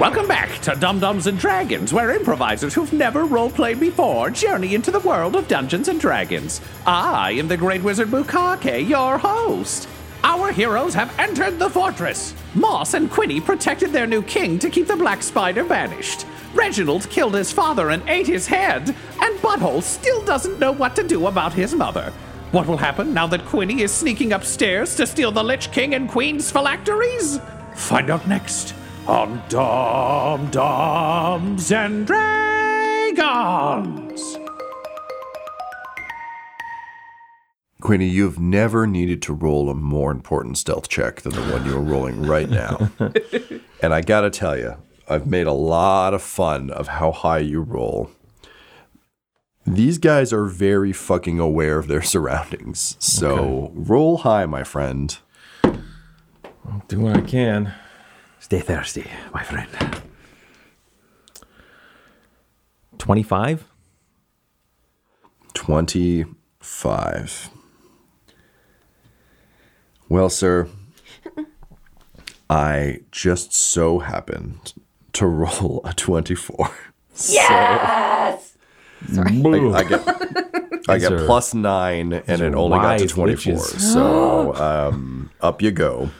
Welcome back to Dumb-Dumbs and Dragons, where improvisers who've never roleplayed before journey into the world of Dungeons and Dragons. I am the Great Wizard Bukake, your host. Our heroes have entered the fortress. Moss and Quinny protected their new king to keep the Black Spider banished. Reginald killed his father and ate his head, and Butthole still doesn't know what to do about his mother. What will happen now that Quinny is sneaking upstairs to steal the Lich King and Queen's phylacteries? Find out next on Dumb-Dumbs and Dragons. Queenie, you've never needed to roll a more important stealth check than the one you're rolling right now. and I gotta tell you, I've made a lot of fun of how high you roll. These guys are very fucking aware of their surroundings. So roll high, my friend. I'll Do what I can. Stay thirsty, my friend. 25? 25. Well, sir, I just so happened to roll a 24. Yes! I, I get I get plus nine, and it only got to 24. witches. So um, up you go.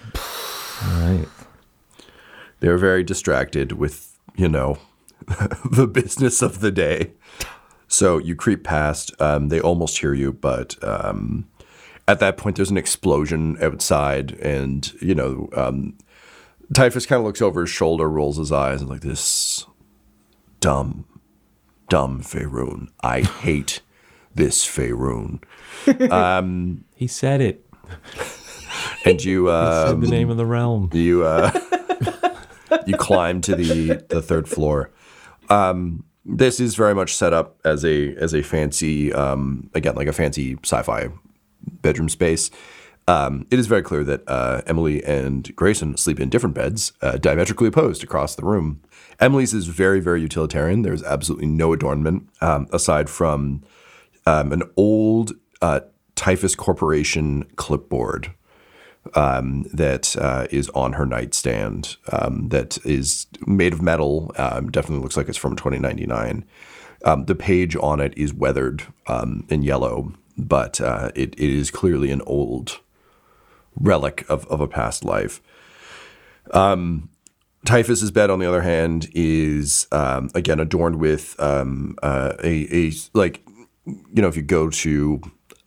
All right. They're very distracted with, you know, the business of the day. So you creep past. Um, they almost hear you, but um, at that point, there's an explosion outside, and you know, um, Typhus kind of looks over his shoulder, rolls his eyes, and like this dumb, dumb Faerun. I hate this Faerun. He said it. And you, Said um, the name of the realm. you uh you climb to the the third floor um this is very much set up as a as a fancy um again like a fancy sci-fi bedroom space um, it is very clear that uh, Emily and Grayson sleep in different beds, uh, diametrically opposed across the room. Emily's is very, very utilitarian. There's absolutely no adornment um, aside from um, an old uh, Typhus Corporation clipboard um, that uh, is on her nightstand um, that is made of metal. Um, definitely looks like it's from 2099. Um, the page on it is weathered um, in yellow, but uh, it, it is clearly an old relic of, of a past life. Um, Typhus's bed, on the other hand, is again adorned with uh, a, a like you know if you go to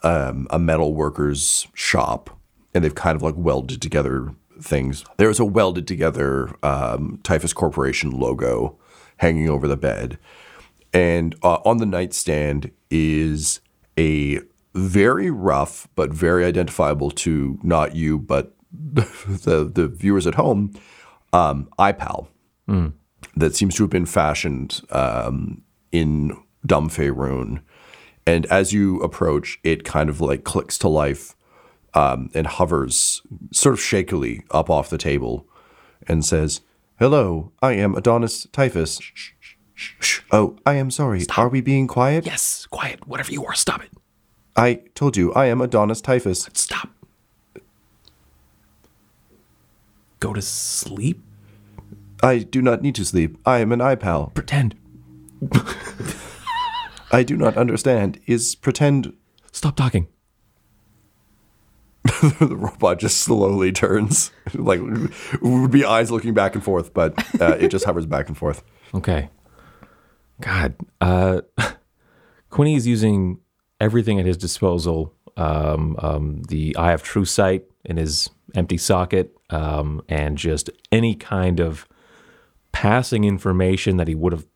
a metal worker's shop and they've kind of like welded together things. There's a welded together um, Typhus Corporation logo hanging over the bed, and uh, on the nightstand is a very rough but very identifiable to not you but the the viewers at home um, iPal that seems to have been fashioned um, in Dumb Faerun. And as you approach, it kind of like clicks to life um, and hovers sort of shakily up off the table and says, Hello, I am Adonis Typhus. Shh, shh, shh. Oh, I am sorry. Are we being quiet? Yes, quiet. Whatever you are, stop it. I told you, I am Adonis Typhus. Stop. Go to sleep? I do not need to sleep. I am an iPal. Pretend. I do not understand. Is pretend Stop talking. the robot just slowly turns, like would be eyes looking back and forth, but uh, it just hovers back and forth. Okay. God. Uh, Quinny's using everything at his disposal. Um, um, the Eye of True Sight in his empty socket, um, and just any kind of passing information that he would have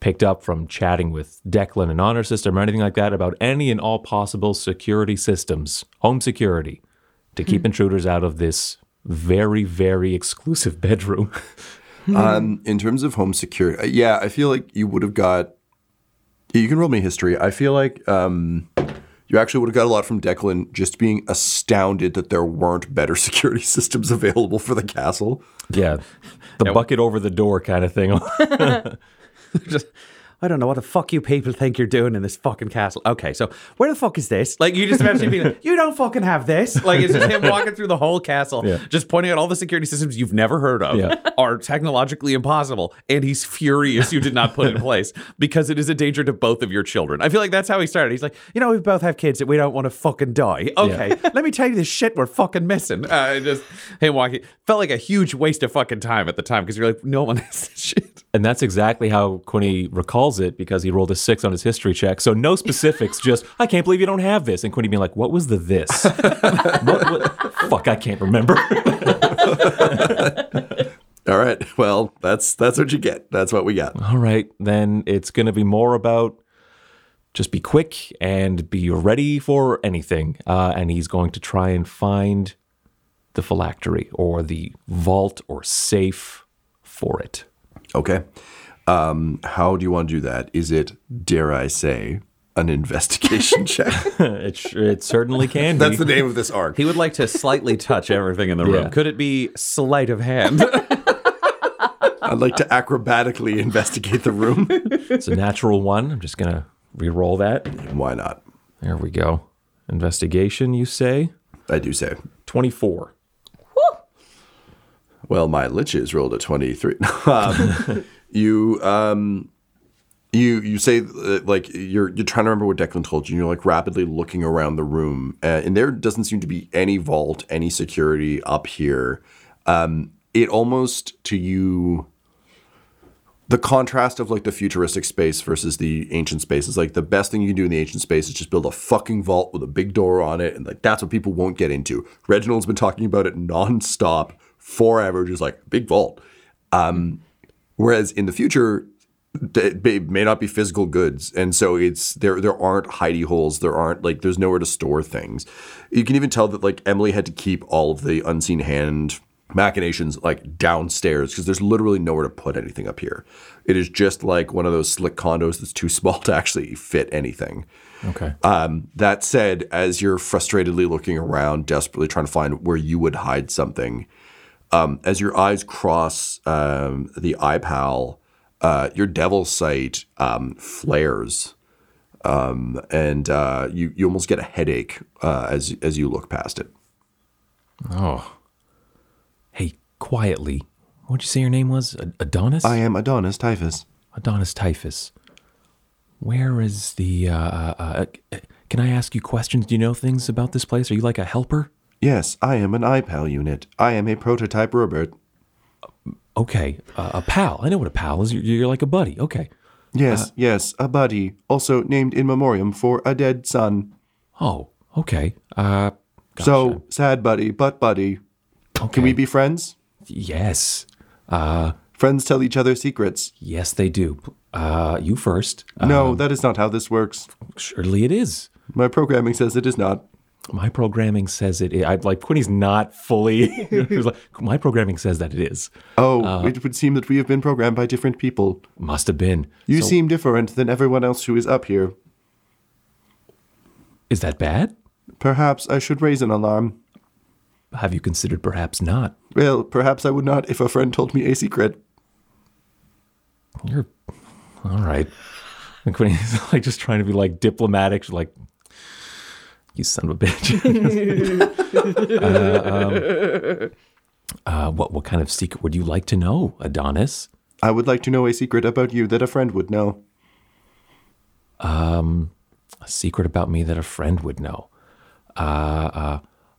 picked up from chatting with Declan and Honor System or anything like that about any and all possible security systems, home security, to keep intruders out of this very, very exclusive bedroom. Um, in terms of home security, uh, yeah, I feel like you would have got. You can roll me history. I feel like um, you actually would have got a lot from Declan just being astounded that there weren't better security systems available for the castle. Yeah, the bucket over the door kind of thing. Just, I don't know what the fuck you people think you're doing in this fucking castle. Okay, so where the fuck is this? Like, you just imagine being like, you don't fucking have this. Like, it's just him walking through the whole castle, Yeah. just pointing out all the security systems you've never heard of Yeah. are technologically impossible. And he's furious you did not put in place because it is a danger to both of your children. I feel like that's how he started. He's like, you know, we both have kids that we don't want to fucking die. Okay, let me tell you this shit we're fucking missing. Uh, just him walking felt like a huge waste of fucking time at the time because you're like, no one has this shit. And that's exactly how Quinny recalls it because he rolled a six on his history check. So no specifics, just I can't believe you don't have this. And Quinny being like, "What was the this? what, what? Fuck, I can't remember." All right. Well, that's that's what you get. That's what we got. All right, then it's going to be more about just be quick and be ready for anything. Uh, and he's going to try and find the phylactery or the vault or safe for it. Okay. Um, how do you want to do that? Is it, dare I say, an investigation check? it, it certainly can be. That's the name of this arc. He would like to slightly touch everything in the room. Yeah. Could it be sleight of hand? I'd like to acrobatically investigate the room. It's a natural one. I'm just going to re-roll that. Why not? There we go. Investigation, you say? I do say. 24. Well, my liches rolled a twenty-three. um, you, um, you, you say uh, like you're you're trying to remember what Declan told you. and You're like rapidly looking around the room, uh, and there doesn't seem to be any vault, any security up here. Um, it almost to you. The contrast of like the futuristic space versus the ancient space is like the best thing you can do in the ancient space is just build a fucking vault with a big door on it, and like that's what people won't get into. Reginald's been talking about it nonstop forever, just like big vault. Um, whereas in the future, they may not be physical goods, and so it's there. There aren't hidey holes. There aren't like there's nowhere to store things. You can even tell that like Emily had to keep all of the unseen hand machinations like downstairs because there's literally nowhere to put anything up here. It is just like one of those slick condos that's too small to actually fit anything. Okay. Um, that said, as you're frustratedly looking around, desperately trying to find where you would hide something, um, as your eyes cross um, the iPal, uh, your devil sight um, flares, um, and uh, you you almost get a headache uh, as as you look past it. Oh. Hey, quietly. What'd you say your name was? Adonis? I am Adonis Typhus. Adonis Typhus. Where is the. Uh, uh, uh, can I ask you questions? Do you know things about this place? Are you like a helper? Yes, I am an iPal unit. I am a prototype Robert. Okay. Uh, a pal. I know what a pal is. You're, you're like a buddy. Okay. Yes, yes, a buddy, also named in memoriam for a dead son. Oh, okay. Uh, so sad, buddy, but buddy. okay. Can we be friends? Yes. Uh, Friends tell each other secrets. yes, they do. Uh, you first. Uh, No, that is not how this works. surely it is. My programming says it is not. My programming says it. I like Quinny's not fully. Like, my programming says that it is. Oh, uh, it would seem that we have been programmed by different people. Must have been. You So, seem different than everyone else who is up here. Is that bad? Perhaps I should raise an alarm. Have you considered perhaps not? Well, perhaps I would not if a friend told me a secret. You're all right. And Quinny's like just trying to be like diplomatic. She's like, you son of a bitch. uh, um, uh, what what kind of secret would you like to know, Adonis? I would like to know a secret about you that a friend would know. Um, A secret about me that a friend would know. Uh, uh,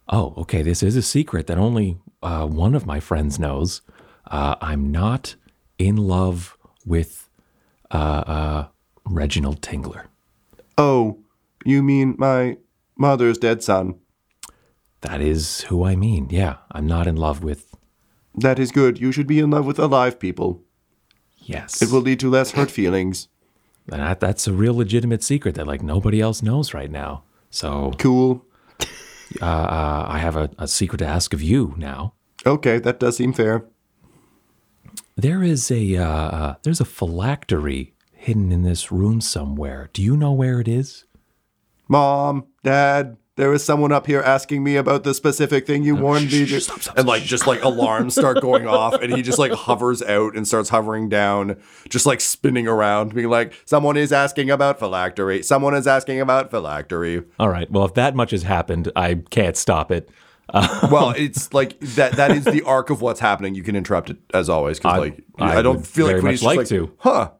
oh, okay. This is a secret that only uh, one of my friends knows. Uh, I'm not in love with uh, uh, Reginald Tingler. Oh, you mean my mother's dead son? That is who I mean. Yeah, I'm not in love with. That is good. You should be in love with alive people. Yes, It will lead to less hurt feelings. And that, that's a real legitimate secret that like nobody else knows right now. So Cool. uh, uh, I have a, a secret to ask of you now. Okay, that does seem fair. There is a uh, uh, there's a phylactery hidden in this room somewhere. Do you know where it is? Mom, Dad, there is someone up here asking me about the specific thing you warned me. to-" and like just like alarms start going off, and he just like hovers out and starts hovering down, just like spinning around, being like, "Someone is asking about phylactery. Someone is asking about phylactery." All right. Well, if that much has happened, I can't stop it. well, it's like that. That is the arc of what's happening. You can interrupt it as always because I- like I I, don't feel like Queenie's just like like to. Huh?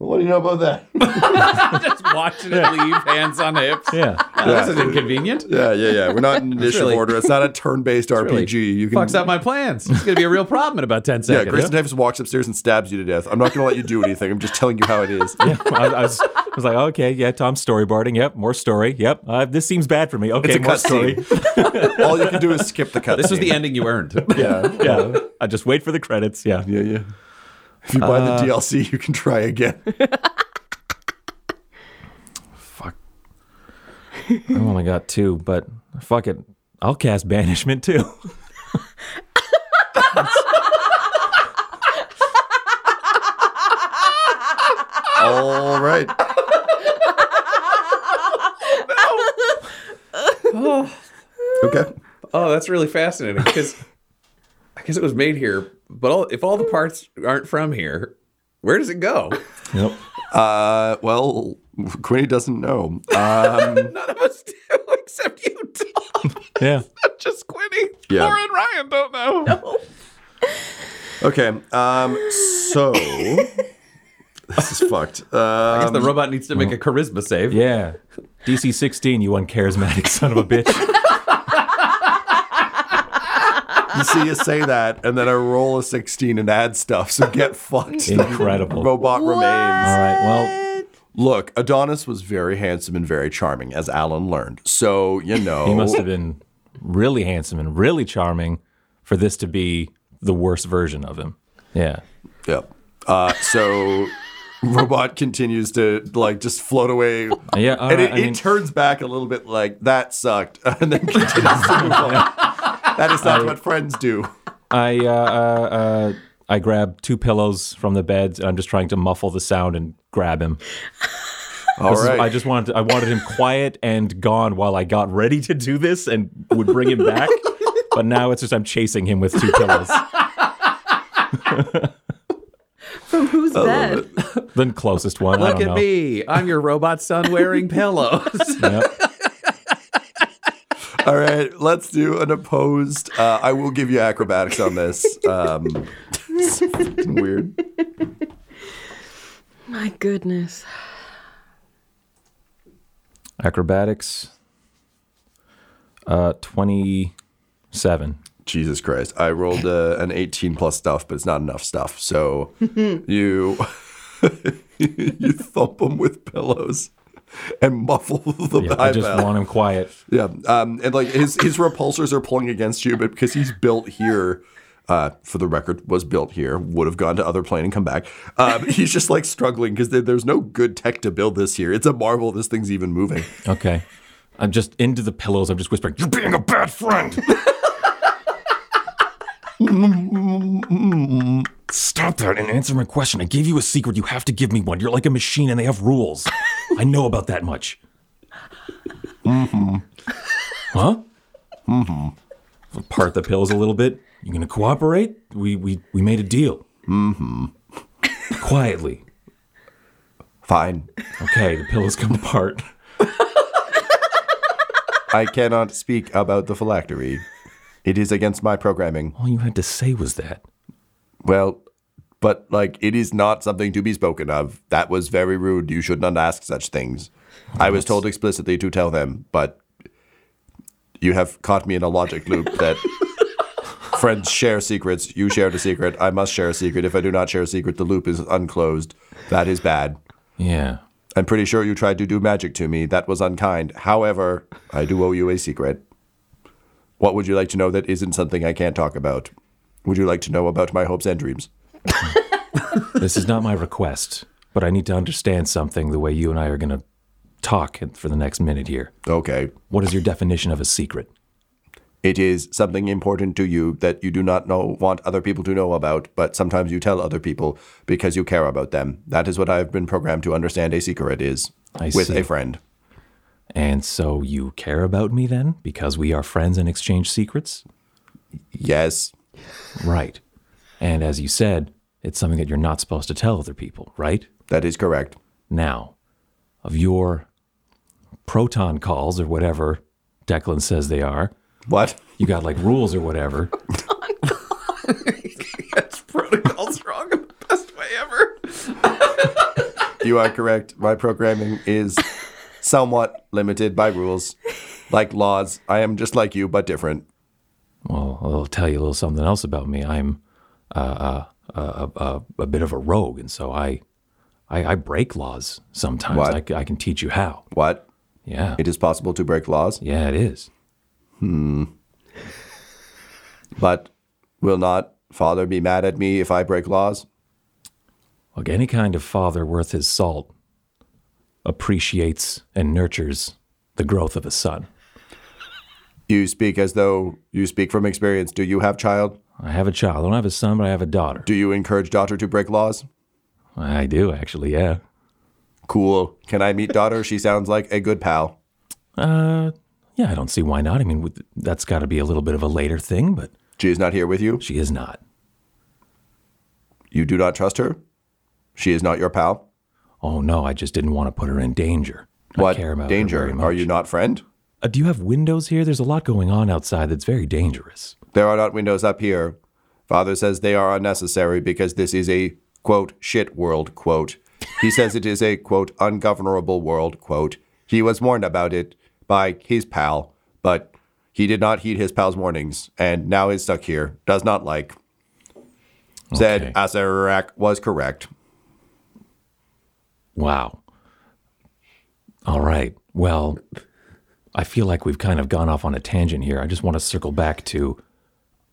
What do you know about that? Just watching it leave, hands on hips. Yeah. Oh, This is inconvenient. yeah, yeah, yeah. We're not in initiative really- order. It's not a turn-based RPG. you can Fucks up my plans. It's gonna be a real problem in about ten seconds. Yeah, seconds. Grayson Davis walks upstairs and stabs you to death. I'm not going to let you do anything. I'm just telling you how it is. I, I, was, I was like, okay, yeah, Tom's storyboarding. Yep, more story. Yep, uh, this seems bad for me. Okay, It's a more story. All you can do is skip the cut. This was the ending you earned. Yeah, Yeah, I just wait for the credits. Yeah. yeah, yeah. If you buy the uh, DLC, you can try again. Fuck. I only got two, but fuck it. I'll cast banishment too. All right. Okay. Oh, that's really fascinating because I guess it was made here, but all, if all the parts aren't from here, where does it go? Yep. Uh, well, Quinny doesn't know. Um, None of us do, except you, Tom. Yeah. Just Quinny. Yeah. Laura and Ryan don't know. No. okay. Um, so this is fucked. Uh, I guess the robot needs to make a charisma save. Yeah. DC 16, you uncharismatic son of a bitch. You see, you say that, and then I roll a 16 and add stuff. So get fucked. Incredible. Robot remains. All right. Well, Look, Adonis was very handsome and very charming, as Alan learned. So, you know. he must have been really handsome and really charming for this to be the worst version of him. Yeah. Yep. Uh, so robot continues to like just float away. Yeah, and right, it mean- turns back a little bit like that sucked, and then continues to move on. That is not what friends do. I uh, uh, uh, I grab two pillows from the bed. And I'm just trying to muffle the sound and grab him. All This is- I just wanted to, I wanted him quiet and gone while I got ready to do this and would bring him back. but now it's just I'm chasing him with two pillows. From whose bed? the closest one. I Look don't at know. me. I'm your robot son wearing pillows. Yep. All right, let's do an opposed. Uh, I will give you acrobatics on this. Um, it's weird. My goodness. Acrobatics. Uh, twenty-seven. Jesus Christ. I rolled uh, an 18 plus stuff, but it's not enough stuff. So you you thump them with pillows and muffle the Yeah, I just want him quiet. Yeah, um, and like his his repulsors are pulling against you, but because he's built here, uh, for the record, was built here, would have gone to other plane and come back. Um, he's just like struggling because there, there's no good tech to build this here. It's a marvel this thing's even moving. Okay. I'm just into the pillows. I'm just whispering, You're being a bad friend. Stop that and answer my question. I gave you a secret. You have to give me one. You're like a machine and they have rules. I know about that much. Mm-hmm. Huh? Mm-hmm. Part the pills a little bit. You gonna cooperate? We we we made a deal. Mm-hmm. Quietly. Fine, Okay, the pillows come apart. I cannot speak about the phylactery. It is against my programming. All you had to say was that. Well, but like it is not something to be spoken of. That was very rude. You should not ask such things. I was told explicitly to tell them, but you have caught me in a logic loop that friends share secrets. You shared a secret. I must share a secret. If I do not share a secret, the loop is unclosed. That is bad. Yeah. I'm pretty sure you tried to do magic to me. That was unkind. However, I do owe you a secret. What would you like to know that isn't something I can't talk about? Would you like to know about my hopes and dreams? This is not my request, but I need to understand something the way you and I are going to talk for the next minute here. Okay. What is your definition of a secret? It is something important to you that you do not know want other people to know about, but sometimes you tell other people because you care about them. That is what I have been programmed to understand a secret is I with see. a friend. And so you care about me then because we are friends and exchange secrets? Yes. Right. And as you said, it's something that you're not supposed to tell other people, right? That is correct. Now, of your proton calls or whatever Declan says they are, What? you got like rules or whatever. Oh that's Protocol's wrong in the best way ever. You are correct. My programming is somewhat limited by rules, like laws. I am just like you, but different. Well, I'll tell you a little something else about me. I'm uh, uh, uh, uh, a bit of a rogue, and so I, I, I break laws sometimes. What? I, I can teach you how. What? Yeah, It is possible to break laws, yeah, it is. Hmm. but will not father be mad at me if I break laws? Look, any kind of father worth his salt appreciates and nurtures the growth of a son. You speak as though you speak from experience. Do you have child? I have a child. I don't have a son, but I have a daughter. Do you encourage daughter to break laws? I do actually. Yeah. Cool. Can I meet daughter? She sounds like a good pal. Uh, yeah. I don't see why not. I mean, that's got to be a little bit of a later thing, but She is not here with you. she is not. You do not trust her. She is not your pal. Oh no, I just didn't want to put her in danger. What I care about danger? Are you not friend? Uh, do you have windows here? There's a lot going on outside that's very dangerous. There are not windows up here. Father says they are unnecessary because this is a quote shit world quote. He says it is a quote ungovernable world quote. He was warned about it by his pal, but he did not heed his pal's warnings and now is stuck here. Does not like. Said Okay. Asarak was correct. Wow. All right. Well, I feel like we've kind of gone off on a tangent here. I just want to circle back to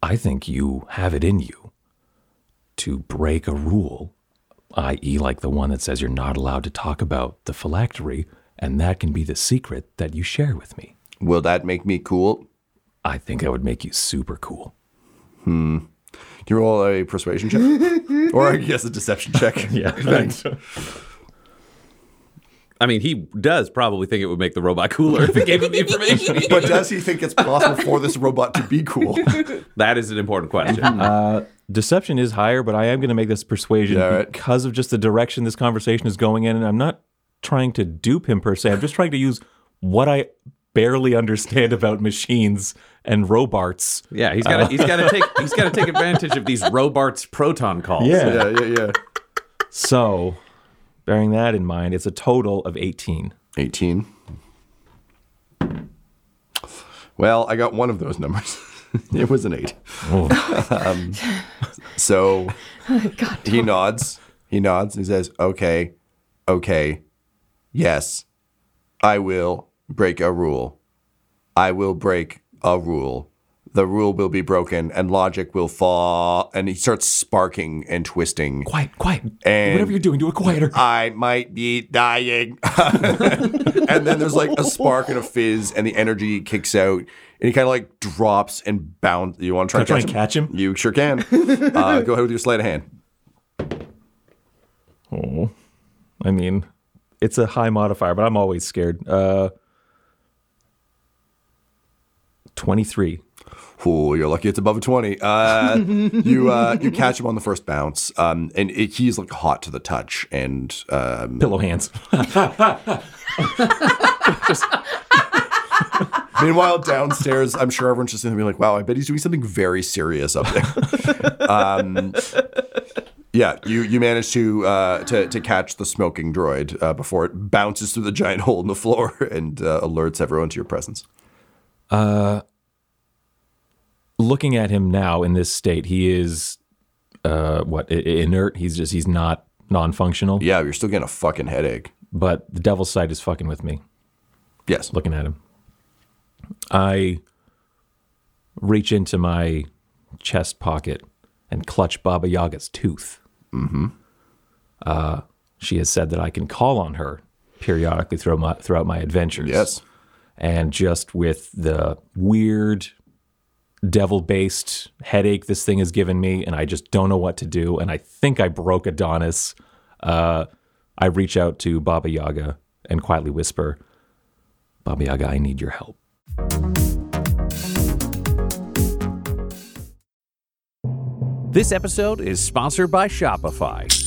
I think you have it in you to break a rule, i.e., like the one that says you're not allowed to talk about the phylactery, and that can be the secret that you share with me. Will that make me cool? I think that would make you super cool. Hmm. Can you roll a persuasion check? or I guess a deception check. Yeah, thanks. I mean, he does probably think it would make the robot cooler if it gave him the information. But does he think it's possible for this robot to be cool? that is an important question. Mm-hmm. Uh, deception is higher, but I am going to make this persuasion Yeah, right. because of just the direction this conversation is going in. And I'm not trying to dupe him per se. I'm just trying to use what I barely understand about machines and robots. yeah, he's got to uh, he's got to take he's got to take advantage of these Robart's proton calls. yeah, yeah, yeah. So, bearing that in mind, it's a total of 18. 18. Well, I got one of those numbers. it was an eight. Um, so God. he nods. He nods. He says, okay, okay, yes, I will break a rule. I will break a rule. The rule will be broken and logic will fall. And he starts sparking and twisting. Quiet, quiet. And- Whatever you're doing, do it quieter. I might be dying. and then there's like a spark and a fizz, and the energy kicks out, and he kind of like drops and bounce. You want to try, Can to try catch and him? catch him? You sure can. Uh, go ahead with your sleight of hand. Oh, I mean, it's a high modifier, but I'm always scared. Uh, 23. Ooh, you're lucky it's above a 20. Uh, you uh, you catch him on the first bounce, um, and it, he's like hot to the touch, and um, Pillow hands. Meanwhile, downstairs, I'm sure everyone's just going to be like, wow, I bet he's doing something very serious up there. um, yeah, you, you manage to, uh, to to catch the smoking droid uh, before it bounces through the giant hole in the floor and uh, alerts everyone to your presence. Looking at him now in this state, he is uh, what inert. He's just he's not non-functional. Yeah, you're still getting a fucking headache. But the devil's sight is fucking with me. Yes. looking at him. I reach into my chest pocket and clutch Baba Yaga's tooth. Mm-hmm. Uh, she has said that I can call on her periodically throughout my, throughout my adventures. Yes. And just with the weird devil based headache this thing has given me, and I just don't know what to do. And I think I broke Adonis. Uh, I reach out to Baba Yaga and quietly whisper, Baba Yaga, I need your help. This episode is sponsored by Shopify.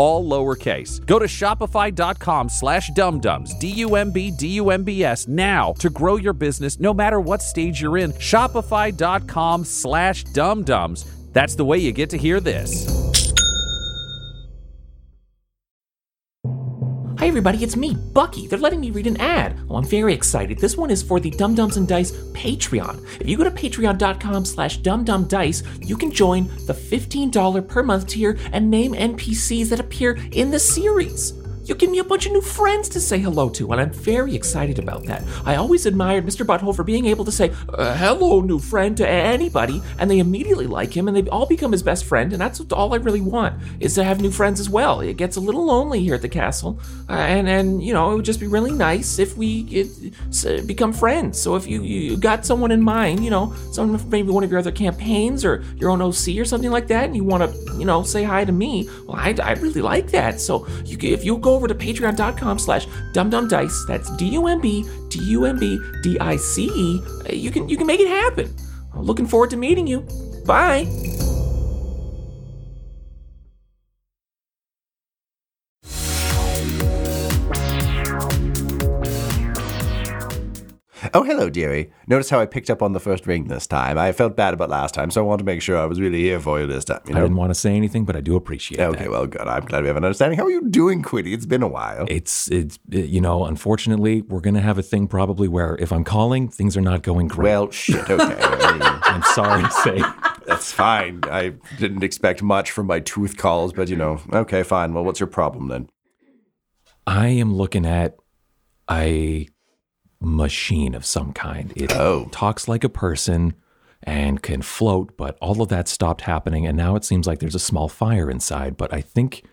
all lowercase. Go to shopify.com slash dumbdumbs, D-U-M-B, D-U-M-B-S, now to grow your business no matter what stage you're in. Shopify.com slash dumbdumbs. That's the way you get to hear this. Hi everybody, it's me, Bucky. They're letting me read an ad. Oh, I'm very excited. This one is for the Dumb-Dumbs and Dice Patreon. If you go to patreon.com slash dumbdumbdice, you can join the $15 per month tier and name NPCs that appear in the series. You give me a bunch of new friends to say hello to, and I'm very excited about that. I always admired Mr. Butthole for being able to say, uh, hello, new friend, to anybody, and they immediately like him, and they all become his best friend, and that's all I really want, is to have new friends as well. It gets a little lonely here at the castle, uh, and, and, you know, it would just be really nice if we it, become friends. So if you, you got someone in mind, you know, someone maybe one of your other campaigns or your own OC or something like that, and you want to, you know, say hi to me, well, I, I really like that. So you, if you go over to patreon.com slash dumbdumbdice, that's D-U-M-B, D-U-M-B-D-I-C-E, uh, you can, you can make it happen. Looking forward to meeting you. Bye. Oh, hello, dearie. Notice how I picked up on the first ring this time. I felt bad about last time, so I wanted to make sure I was really here for you this time. You I didn't want to say anything, but I do appreciate it. Okay, that. well, good. I'm glad we have an understanding. How are you doing, Quiddy? It's been a while. It's it's you know, unfortunately, we're gonna have a thing probably where if I'm calling, things are not going great. Well, shit. Okay, I'm sorry to say. that's fine. I didn't expect much from my tooth calls, but you know, okay, fine. Well, what's your problem then? I am looking at a machine of some kind. It Oh. talks like a person and can float, but all of that stopped happening. And now it seems like there's a small fire inside. But I think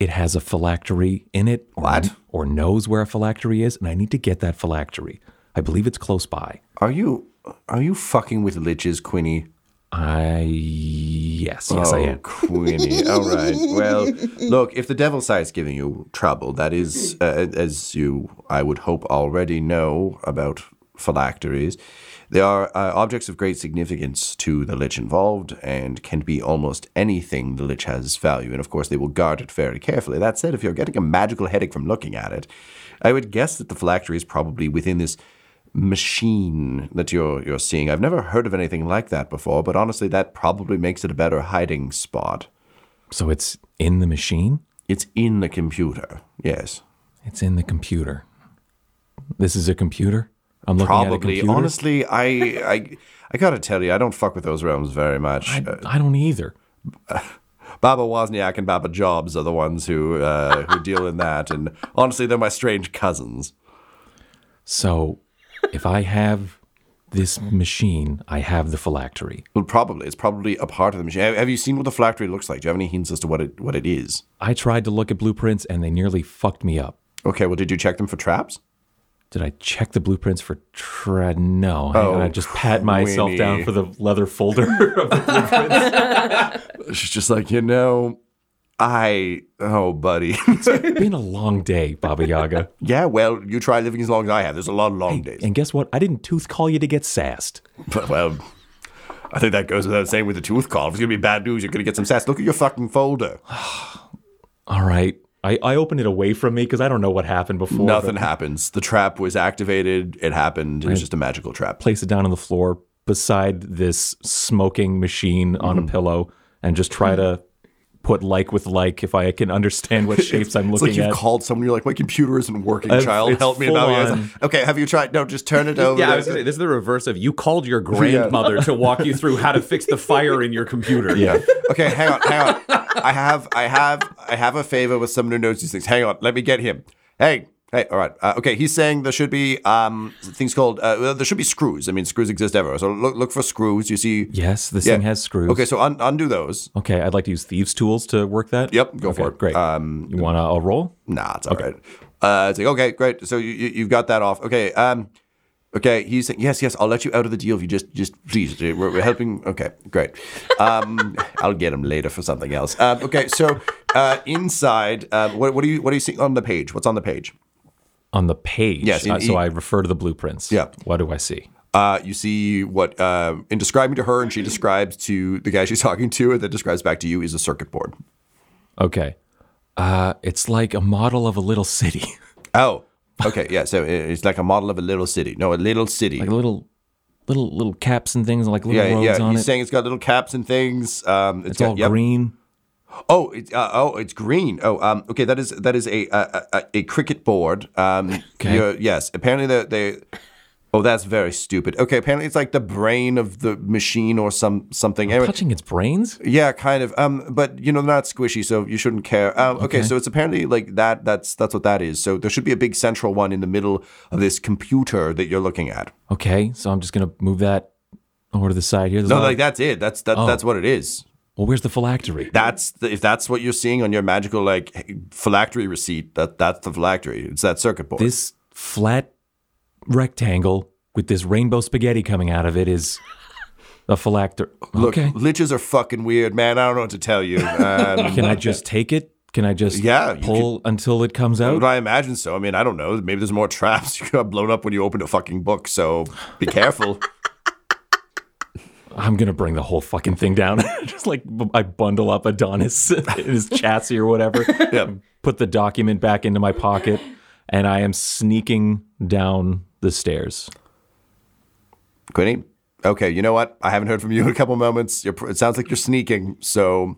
it has a phylactery in it or, What? or knows where a phylactery is. And I need to get that phylactery. I believe it's close by. Are you are you fucking with liches, Quinny? I, yes, yes, oh, I am. Queenie. All right. Well, look, if the devil sight is giving you trouble, that is, uh, as you, I would hope, already know about phylacteries. They are uh, objects of great significance to the lich involved and can be almost anything the lich has value. And of course, they will guard it very carefully. That said, if you're getting a magical headache from looking at it, I would guess that the phylactery is probably within this machine that you're you're seeing. I've never heard of anything like that before, but honestly, that probably makes it a better hiding spot. So it's in the machine? It's in the computer. Yes, It's in the computer. This is a computer? I'm looking at a probably. computer. Honestly, I I I gotta tell you, I don't fuck with those realms very much. I, I don't either. Baba Wozniak and Baba Jobs are the ones who uh, who deal in that, and honestly, they're my strange cousins. So, if I have this machine, I have the phylactery. Well, probably it's probably a part of the machine. Have, you seen what the phylactery looks like? Do you have any hints as to what it what it is? I tried to look at blueprints and they nearly fucked me up. Okay, well, did you check them for traps? Did I check the blueprints for tra? No, on, Oh, I just pat myself down for the leather folder of the blueprints. She's just like, you know, I oh, buddy. It's been a long day, Baba Yaga. yeah, well, you try living as long as I have. There's a lot of long days. And guess what? I didn't tooth call you to get sassed. But, well, I think that goes without saying with the tooth call. If it's gonna be bad news, you're gonna get some sass. Look at your fucking folder. All right. I, I opened it away from me because I don't know what happened before. Nothing but happens. The trap was activated. It happened. It was just a magical trap. Place it down on the floor beside this smoking machine on Mm-hmm. a pillow and just try to put like with like if I can understand what shapes I'm It's looking like you've at. called someone. You're like, my computer isn't working. I've- child, it's help me. full now. Yeah, it's on. like, okay, have you tried? No, just turn it over. Yeah, I was gonna say, this is the reverse of you called your grandmother to walk you through how to fix the fire in your computer. yeah. okay, hang on, hang on. I have, I have, I have a favor with someone who knows these things. Hang on, let me get him. Hey, hey, all right. Uh, okay, he's saying there should be um things called uh, there should be screws. I mean, screws exist everywhere. So look, look for screws. You see. Yes, this Yeah. thing has screws. Okay, so un- undo those. Okay, I'd like to use thieves' tools to work that. Yep, go Okay, for it. Great. Um, you want a, a roll? Nah, it's all right. Uh, it's like okay, great. So you, you you've got that off. Okay. Um. Okay. He's saying yes, yes. I'll let you out of the deal if you just just please. We're, we're helping. Okay, great. Um, I'll get him later for something else. Um, okay. So uh, inside, uh, what what do you what do you see on the page? What's on the page? On the page. Yes, in Uh, so I refer to the blueprints. Yeah. What do I see? Uh, you see what uh, in describing to her, and she describes to the guy she's talking to, and that describes back to you is a circuit board. Okay. Uh, it's like a model of a little city, Oh, okay, yeah. So it's like a model of a little city. No, a little city. like little, little, little caps and things, like little yeah, roads yeah. on He's it. saying it's got little caps and things. Um, it's got- all yep. green. Oh, it's uh, oh, it's green. Oh, um, okay. That is that is a a, a, a cricket board. Um, Okay. yes. Apparently, they they. Oh, that's very stupid. Okay, apparently it's like the brain of the machine or some something. Anyway, Touching its brains. yeah, kind of. Um, but you know, they're not squishy, so you shouldn't care. Um, okay. Okay. so it's apparently like that. That's that's what that is. So there should be a big central one in the middle of this computer that you're looking at. Okay, so I'm just gonna move that over to the side here. There's No, like that's it. That's that. Oh. That's what it is. Well, where's the phylactery? That's the, if that's what you're seeing on your magical like phylactery receipt. That that's the phylactery. It's that circuit board. This flat rectangle with this rainbow spaghetti coming out of it is a phylactery. Look, Okay. liches are fucking weird, man. I don't know what to tell you. Um, Can I just take it? Can I just Yeah, pull until it comes out? I imagine so? I mean, I don't know. Maybe there's more traps. You got blown up when you opened a fucking book, so be careful. I'm gonna bring the whole fucking thing down. just like b- I bundle up Adonis in his chassis or whatever. Yeah. Put the document back into my pocket, and I am sneaking down the stairs. Quinny, okay, you know what? I haven't heard from you in a couple moments. You're, it sounds like you're sneaking, so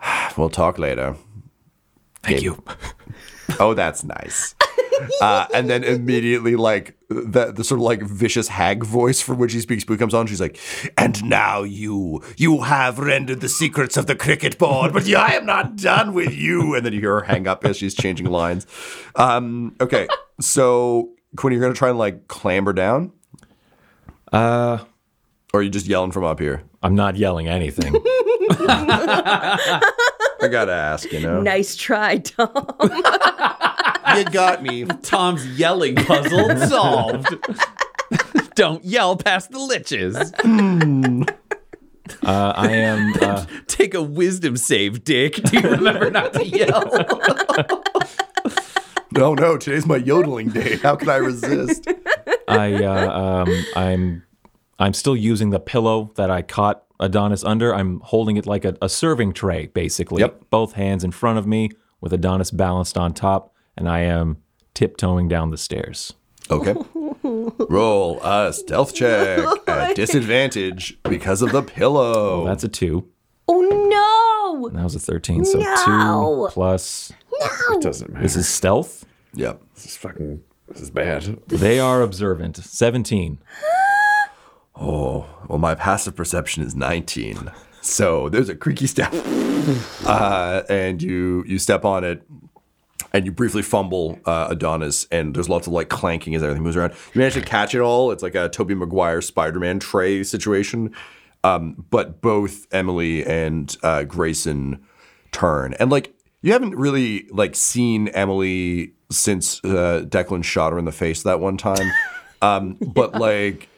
we'll talk later. Thank you. Oh, that's nice. Uh, and then immediately, like the the sort of like vicious hag voice from which he speaks Boo comes on. She's like, "And now you, you have rendered the secrets of the cricket board, but I am not done with you." And then you hear her hang up as she's changing lines. Um, okay, so Quinn, you're gonna try and like clamber down, Uh, or are you just yelling from up here? I'm not yelling anything. I gotta ask, you know. Nice try, Tom. you got me. Tom's yelling puzzle solved. Don't yell past the liches. Uh, I am. Uh, Take a wisdom save, Dick. Do you remember not to yell? No, no. Today's my yodeling day. How can I resist? I uh, um, I'm I'm still using the pillow that I caught Adonis under. I'm holding it like a, a serving tray, basically. Yep. Both hands in front of me, with Adonis balanced on top, and I am tiptoeing down the stairs. Okay. Roll a stealth check at disadvantage because of the pillow. That's a two. oh no! That was a thirteen. So No. two plus. No! It doesn't matter. This is stealth. yep. This is fucking. This is bad. They are observant. Seventeen. Oh, well, my passive perception is 19. So there's a creaky step, uh, and you you step on it, and you briefly fumble uh, Adonis, and there's lots of like clanking as everything moves around. You manage to catch it all. It's like a Tobey Maguire Spider-Man tray situation. Um, but both Emily and uh, Grayson turn, and like you haven't really like seen Emily since uh, Declan shot her in the face that one time. Um, but like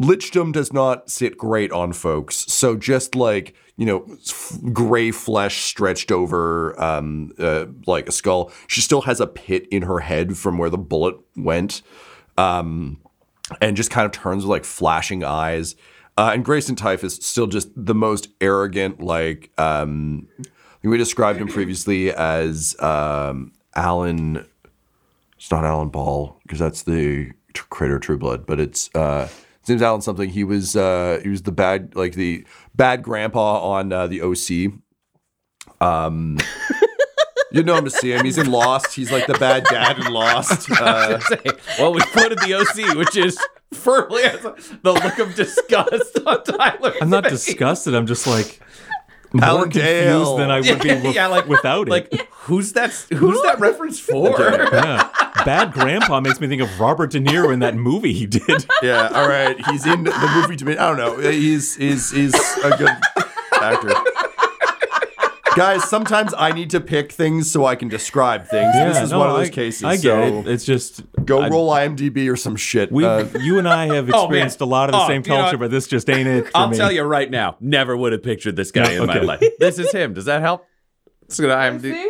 lichdom does not sit great on folks. So just like you know, f- gray flesh stretched over um, uh, like a skull, she still has a pit in her head from where the bullet went, um, and just kind of turns with like flashing eyes. Uh, and Grayson Typhus still just the most arrogant, like um, we described him previously as um, Alan. It's not Alan Ball because that's the of True Blood, but it's uh, his name's Alan something. He was uh, he was the bad like the bad grandpa on uh, the OC. Um, you know him to see him. He's in Lost. He's like the bad dad in Lost. Uh, well, we quoted the OC, which is firmly as the look of disgust on Tyler. I'm not disgusted. I'm just like more Alan confused Dale. than I would be with, yeah, like without it. Like, who's that? Who's that reference for? yeah. Bad Grandpa makes me think of Robert De Niro in that movie he did. yeah, all right. He's in the movie. To me, I don't know. He's he's he's a good actor. Guys, sometimes I need to pick things so I can describe things. this is no, one of those I- cases. I get so it. It's just Go I- roll IMDb or some shit. We, Uh, you and I have Oh, experienced a lot of the Oh, same you know culture, but this just ain't it. For I'll me. tell you right now, never would have pictured this guy in my life. This is him. Does that help? It's gonna IMDb.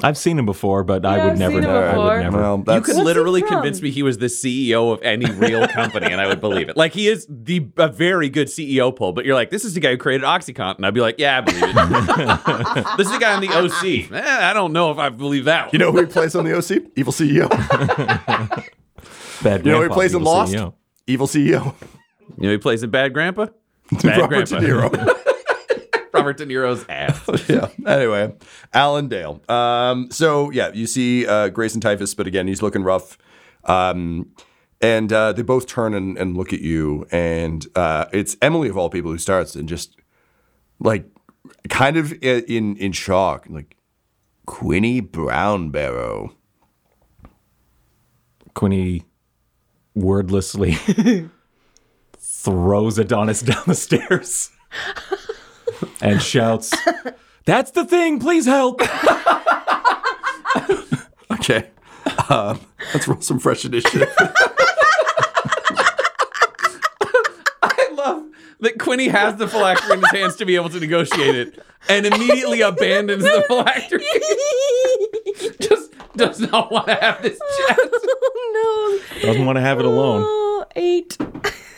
I've seen him before, but I Yeah, would I've never him know. I would never. well, You could literally convince me he was the CEO of any real company, and I would believe it. Like he is the a very good CEO pull, but you're like, this is the guy who created OxyContin, and I'd be like, yeah, I believe it. this is the guy on the OC. Eh, I don't know if I believe that. you know who he plays on the OC? Evil CEO. Bad You know who he plays in people say, Lost? yo. Evil CEO. You know, he plays in Bad Grandpa. Bad Robert De Niro. Robert De Niro's ass. yeah. Anyway, Alan Dale. Um, so yeah, you see uh, Grayson Typhus, but again, he's looking rough. Um, and uh, they both turn and, and look at you, and uh, it's Emily of all people who starts and just like kind of in in shock, like Quinny Brown Barrow. Quinny wordlessly throws Adonis down the stairs and shouts, That's the thing, please help. Okay, um, let's roll some fresh initiative. I love that Quinny has the phylactery in his hands to be able to negotiate it, and immediately abandons the phylactery. Just does not want to have this chat. oh Doesn't want to have it alone Oh, eight.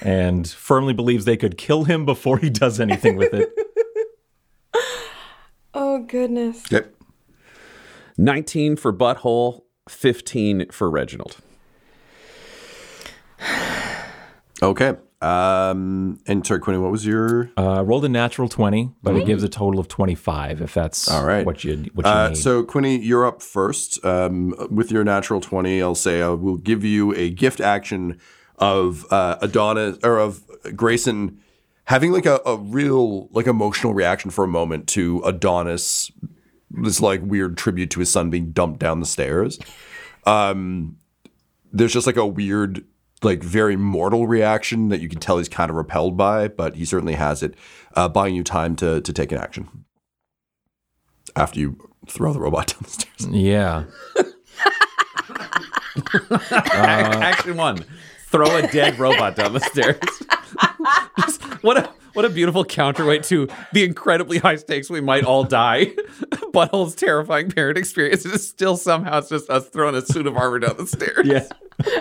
and firmly believes they could kill him before he does anything with it. Goodness. Yep. 19 for Butthole, 15 for Reginald. Okay. Um, and sorry, Quinny, what was your? Uh, rolled a natural 20, but it gives a total of 25 if that's All right. what you, what you Uh, need. so, Quinny, you're up first. Um, with your natural 20, I'll say I will give you a gift action of uh, Adonis or of Grayson having like a, a real like emotional reaction for a moment to Adonis, this like weird tribute to his son being dumped down the stairs. Um, there's just like a weird, like very mortal reaction that you can tell he's kind of repelled by, but he certainly has it, uh, buying you time to to take an action after you throw the robot down the stairs. yeah. Ac- Action one: throw a dead robot down the stairs. Just, what a what a beautiful counterweight to the incredibly high stakes we might all die. Butthole's terrifying parent experience is still somehow it's just us throwing a suit of armor down the stairs. Yeah.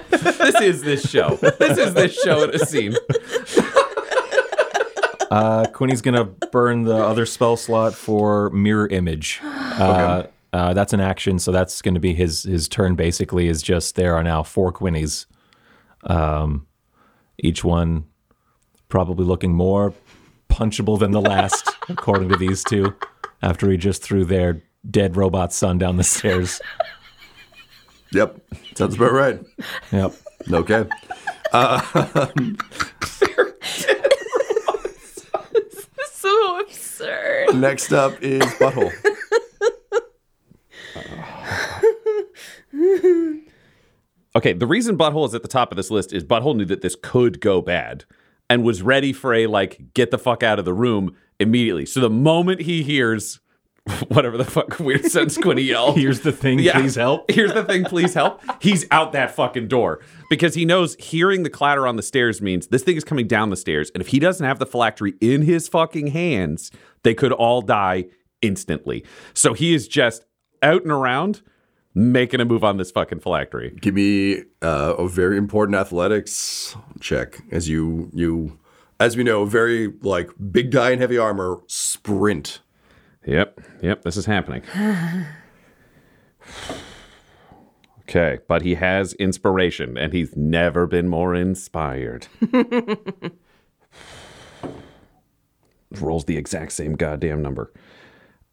This is this show. This is this show in a scene. Uh, Quinny's gonna burn the other spell slot for mirror image. Uh, uh, that's an action, so that's going to be his his turn. Basically, is just there are now four Quinnies. Um, each one probably looking more punchable than the last, according to these two. After he just threw their dead robot son down the stairs. Yep, sounds about right. Yep. Okay. Uh, so upset. Next up is Butthole. Okay, the reason Butthole is at the top of this list is Butthole knew that this could go bad and was ready for a like get the fuck out of the room immediately. So the moment he hears whatever the fuck weird sense Quinny yell, Here's the thing, Yeah. please help. Here's the thing, please help. He's out that fucking door because he knows hearing the clatter on the stairs means this thing is coming down the stairs. And if he doesn't have the phylactery in his fucking hands, they could all die instantly. So he is just out and around making a move on this fucking phylactery. Give me uh, a very important athletics check as you you as we know, very like big guy in heavy armor sprint. Yep, yep, this is happening. okay, but he has inspiration and he's never been more inspired. Rolls the exact same goddamn number.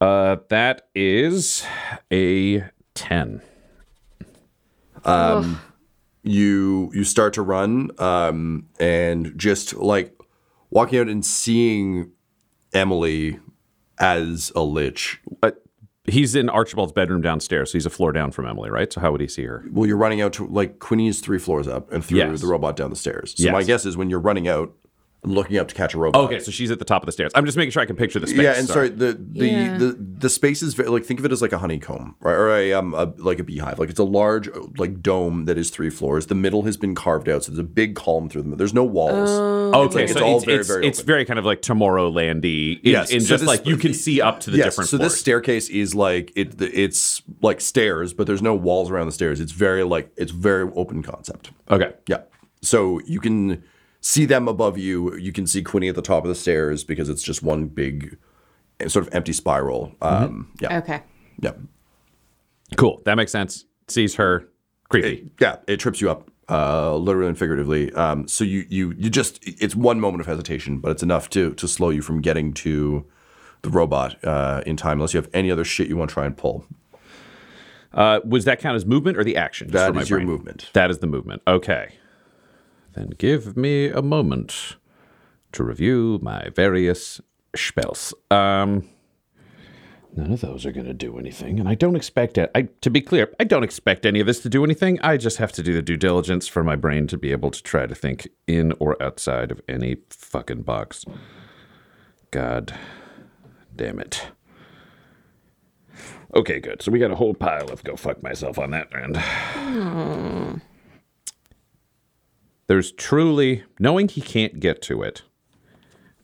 Uh that is a 10. you you start to run um, and just like walking out and seeing Emily as a lich. Uh, he's in Archibald's bedroom downstairs, so he's a floor down from Emily, right? So how would he see her? Well, you're running out to like Quinny is three floors up and through Yes. the robot down the stairs. So my guess is when you're running out and looking up to catch a robot. Okay, so she's at the top of the stairs. I'm just making sure I can picture the space. Yeah, and sorry, the the, Yeah. the the space is very, like think of it as like a honeycomb, right? Or a um a, like a beehive. Like it's a large like dome that is three floors. The middle has been carved out, so there's a big column through them. There's no walls. Oh, Okay, It's so all it's, very, it's, very it's very kind of like Tomorrowlandy. In, Yes, in so just this- like you can see up to the yes, different so floors. this staircase is like it. It's like stairs, but there's no walls around the stairs. It's very like it's very open concept. okay, Yeah. So you can see them above you. You can see Quinny at the top of the stairs because it's just one big sort of empty spiral. Um, yeah. Okay. Yeah. cool. That makes sense. Sees her, creepy. Yeah. It trips you up, uh, literally and figuratively. Um, so you, you, you just, it's one moment of hesitation, but it's enough to, to slow you from getting to the robot uh, in time, unless you have any other shit you want to try and pull. Uh, was that count as movement or the action? Just That for my your brain. movement. That is the movement. Okay. Then give me a moment to review my various spells. Um, none of those are going to do anything, and I don't expect it. I, to be clear, I don't expect any of this to do anything. I just have to do the due diligence for my brain to be able to try to think in or outside of any fucking box. God damn it. Okay, good. So we got a whole pile of go fuck myself on that end. There's truly knowing he can't get to it,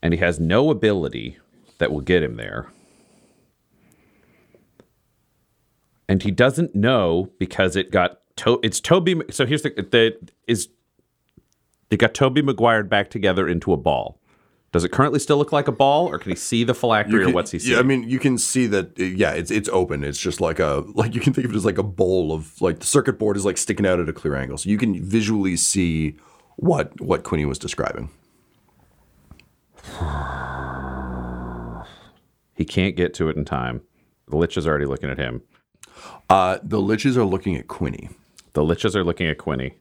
and he has no ability that will get him there. And he doesn't know because it got to, it's Toby. So here's the the is they got Toby Maguire back together into a ball. Does it currently still look like a ball, or can he see the phylactery, or what's he seeing? Yeah, I mean, you can see that. Yeah, it's it's open. It's just like a like you can think of it as like a bowl of like the circuit board is like sticking out at a clear angle, so you can visually see what what Quinny was describing. he can't get to it in time. The liches are already looking at him. Uh, the liches are looking at Quinny, The liches are looking at Quinny.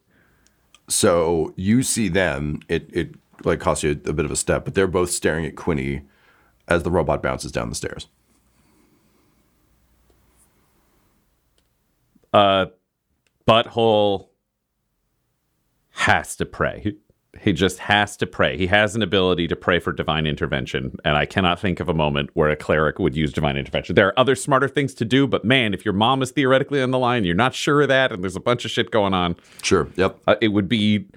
so you see them. It it like costs you a bit of a step, but they're both staring at Quinny as the robot bounces down the stairs. Butthole has to pray. He, he just has to pray. He has an ability to pray for divine intervention, and I cannot think of a moment where a cleric would use divine intervention. There are other smarter things to do, but man, if your mom is theoretically on the line, you're not sure of that, and there's a bunch of shit going on. Sure. Yep. uh, it would be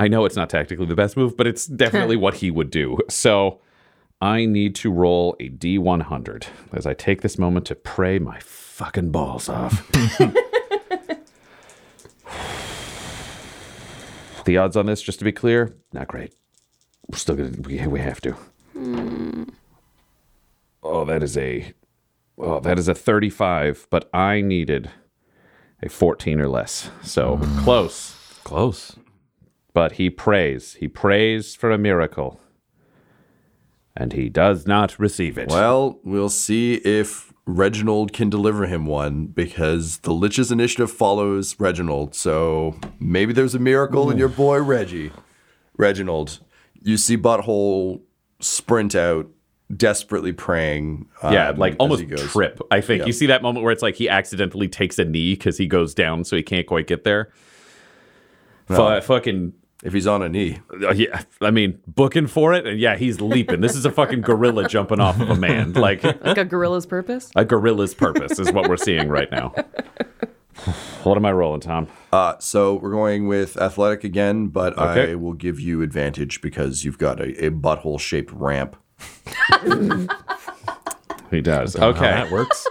I know it's not tactically the best move, but it's definitely what he would do. So I need to roll a D100 as I take this moment to pray my fucking balls off. the odds on this, just to be clear, not great. We're still gonna we, we have to. Hmm. Oh, that is a oh, that is a 35, but I needed a 14 or less. So hmm. close Close. but he prays. He prays for a miracle. And he does not receive it. Well, we'll see if Reginald can deliver him one because the Lich's initiative follows Reginald. So maybe there's a miracle in your boy Reggie. Reginald, you see Butthole sprint out desperately praying. um, yeah, like almost he goes. trip. I think Yeah. you see that moment where it's like he accidentally takes a knee because he goes down, so he can't quite get there. Fu- fucking If he's on a knee, uh, yeah, I mean, booking for it, and yeah, he's leaping. This is a fucking gorilla jumping off of a man. Like Like a gorilla's purpose. a gorilla's purpose is what we're seeing right now. What am I rolling, Tom? uh, so we're going with athletic again, but Okay. I will give you advantage because you've got a, a butthole shaped ramp. He does. Okay. that works.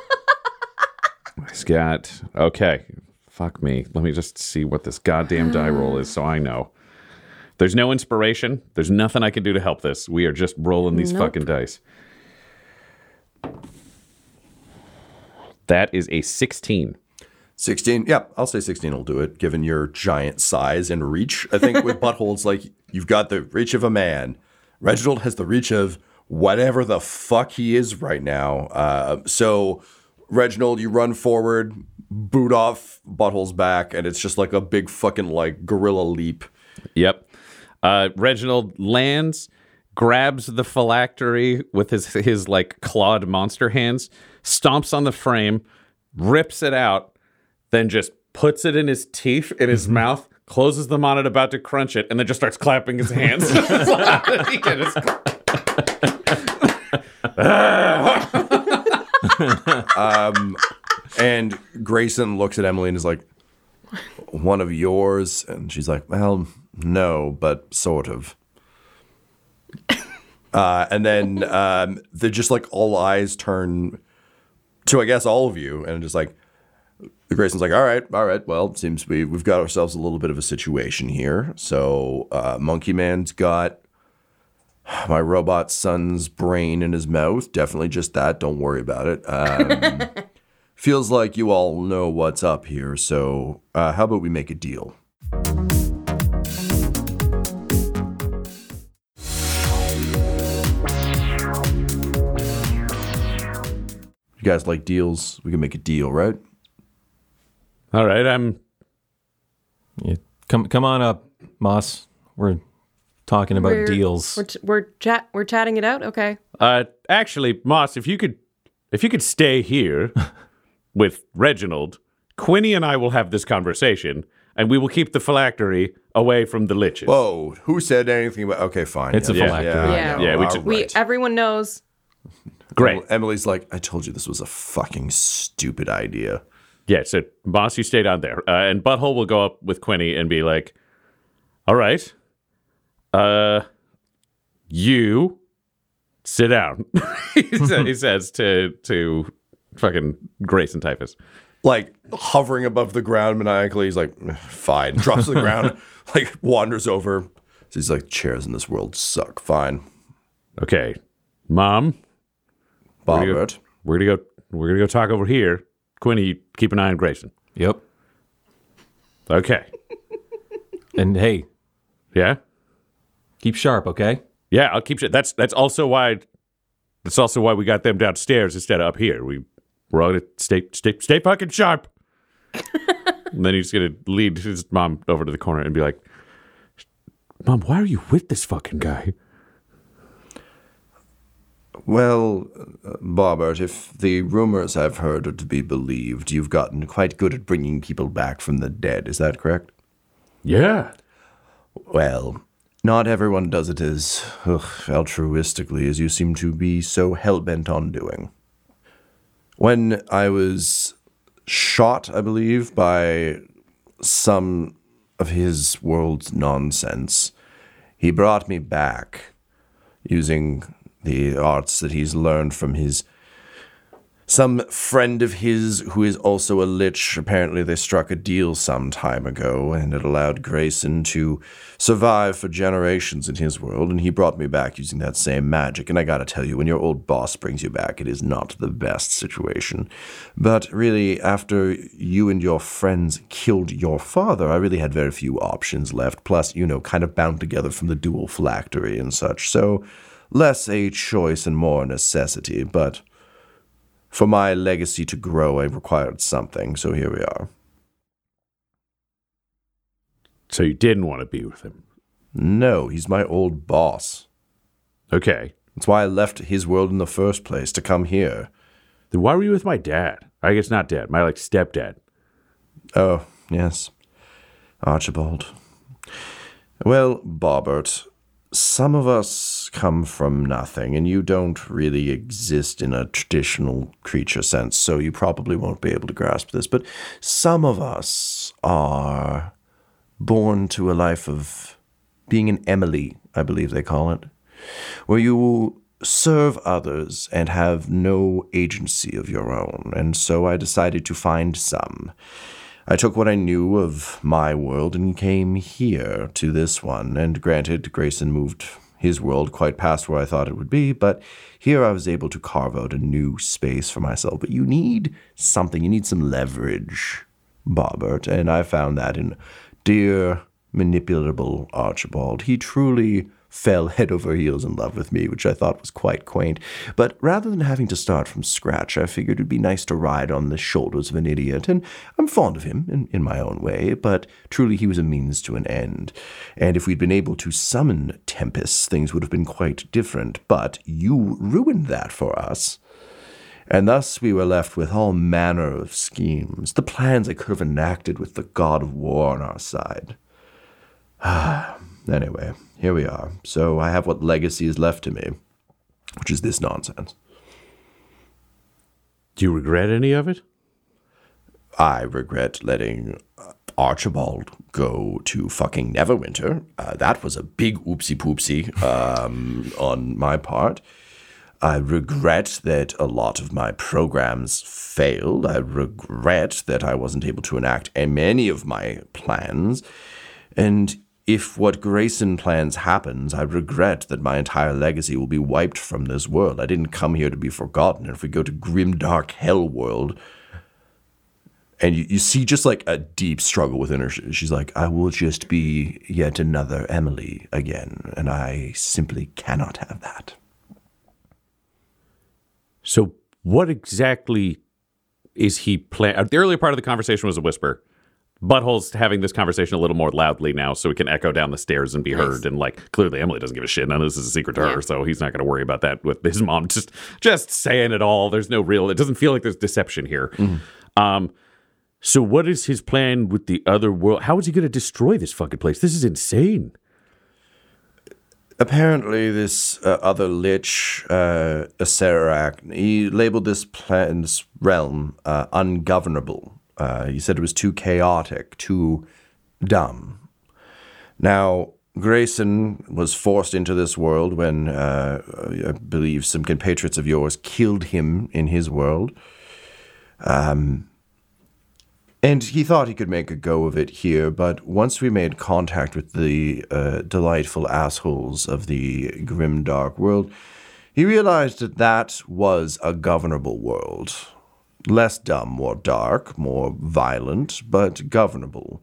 He's got okay. Fuck me. Let me just see what this goddamn die roll is so I know. There's no inspiration. There's nothing I can do to help this. We are just rolling these Nope. fucking dice. That is a 16. 16. Yeah, I'll say 16 will do it, given your giant size and reach. I think with buttholes, like, you've got the reach of a man. Reginald has the reach of whatever the fuck he is right now. Uh, so, Reginald, you run forward, boot off butthole's back, and it's just like a big fucking, like, gorilla leap. Yep. Uh, Reginald lands, grabs the phylactery with his his like clawed monster hands, stomps on the frame, rips it out, then just puts it in his teeth in his mouth, closes them on it, about to crunch it, and then just starts clapping his hands. Just- And Grayson looks at Emily and is like, one of yours? And she's like, well, no, but sort of. Uh, and then um, they're just like all eyes turn to, I guess, all of you. And just like, Grayson's like, all right, all right. Well, it seems we, we've got ourselves a little bit of a situation here. So uh, Monkey Man's got my robot son's brain in his mouth. Definitely just that. Don't worry about it. Um, feels like you all know what's up here. So uh, how about we make a deal? You guys like deals? We can make a deal, right? All right, I'm Yeah. Come come on up, Moss. We're talking about We're- deals. We're, ch- we're chat. We're chatting it out. Okay. Uh, actually, Moss, if you could, if you could stay here with Reginald, Quinny and I will have this conversation, and we will keep the phylactery away from the liches. Whoa, who said anything about? Okay, fine. It's a phylactery. Yeah, Yeah. Yeah, we All just- We everyone knows. Great. Emily's like, I told you this was a fucking stupid idea. Yeah. So, Moss, you stay down there, uh, and Butthole will go up with Quinny and be like, "All right, uh, you sit down." he, sa- he says to to fucking Grayson Typhus. Like hovering above the ground maniacally. He's like, fine. Drops to the ground, like wanders over. He's like, chairs in this world suck. Fine. Okay, Mom, We're gonna, Bobbert. we're gonna go. We're gonna go talk over here. Quinny, keep an eye on Grayson. Yep. Okay. And hey, Yeah. keep sharp, okay? Yeah. I'll keep. shit. That's that's also why. That's also why we got them downstairs instead of up here. We we're all gonna stay stay stay fucking sharp. and then he's gonna lead his mom over to the corner and be like, "Mom, why are you with this fucking guy?" Well, Bobbert, if the rumors I've heard are to be believed, you've gotten quite good at bringing people back from the dead. Is that correct? Yeah. Well, not everyone does it as ugh, altruistically as you seem to be so hell bent on doing. When I was shot, I believe, by some of his world's nonsense, he brought me back using the arts that he's learned from his some friend of his who is also a lich. Apparently, they struck a deal some time ago, and it allowed Grayson to survive for generations in his world. And he brought me back using that same magic. And I gotta tell you, when your old boss brings you back, it is not the best situation. But really, after you and your friends killed your father, I really had very few options left. Plus, you know, kind of bound together from the dual phylactery and such. So, less a choice and more a necessity. But for my legacy to grow, I required something, so here we are. So you didn't want to be with him. No, he's my old boss. Okay. That's why I left his world in the first place to come here. Then why were you with my dad? I guess not dad, my like stepdad. Oh, yes. Archibald. Well, Bobbert, some of us come from nothing, and you don't really exist in a traditional creature sense, so you probably won't be able to grasp this. But some of us are born to a life of being an Emily, I believe they call it, where you serve others and have no agency of your own. And so I decided to find some. I took what I knew of my world and came here to this one. And granted, Grayson moved his world quite past where I thought it would be, but here I was able to carve out a new space for myself. But you need something, you need some leverage, Bobbert, and I found that in dear, manipulable Archibald. He truly fell head over heels in love with me, which I thought was quite quaint. But rather than having to start from scratch, I figured it'd be nice to ride on the shoulders of an idiot, and I'm fond of him in, in my own way, but truly he was a means to an end. And if we'd been able to summon Tempest, things would have been quite different, but you ruined that for us. And thus we were left with all manner of schemes, the plans I could have enacted with the god of war on our side. Ah, anyway, here we are. So I have what legacy is left to me, which is this nonsense. Do you regret any of it? I regret letting uh, Archibald go to fucking Neverwinter. Uh, that was a big oopsie poopsie um, on my part. I regret that a lot of my programs failed. I regret that I wasn't able to enact many of my plans. And if what Grayson plans happens, I regret that my entire legacy will be wiped from this world. I didn't come here to be forgotten. If we go to grim, dark hell world, and you, you see just like a deep struggle within her. She's like, I will just be yet another Emily again, and I simply cannot have that. So what exactly is he plan? The earlier part of the conversation was a whisper. Butthole's having this conversation a little more loudly now, so we can echo down the stairs and be heard. And like, clearly, Emily doesn't give a shit. None of this is a secret to her, so he's not going to worry about that with his mom. Just, just saying it all. There's no real. It doesn't feel like there's deception here. Um, so what is his plan with the other world? How is he going to destroy this fucking place? This is insane. Apparently, this uh, other lich, uh, Acerak, he labeled this, plan, this realm uh, ungovernable. Uh, he said it was too chaotic, too dumb. Now, Grayson was forced into this world when uh, I believe some compatriots of yours killed him in his world. And he thought he could make a go of it here, but once we made contact with the uh, delightful assholes of the grim dark world, he realized that that was a governable world. Less dumb, more dark, more violent, but governable.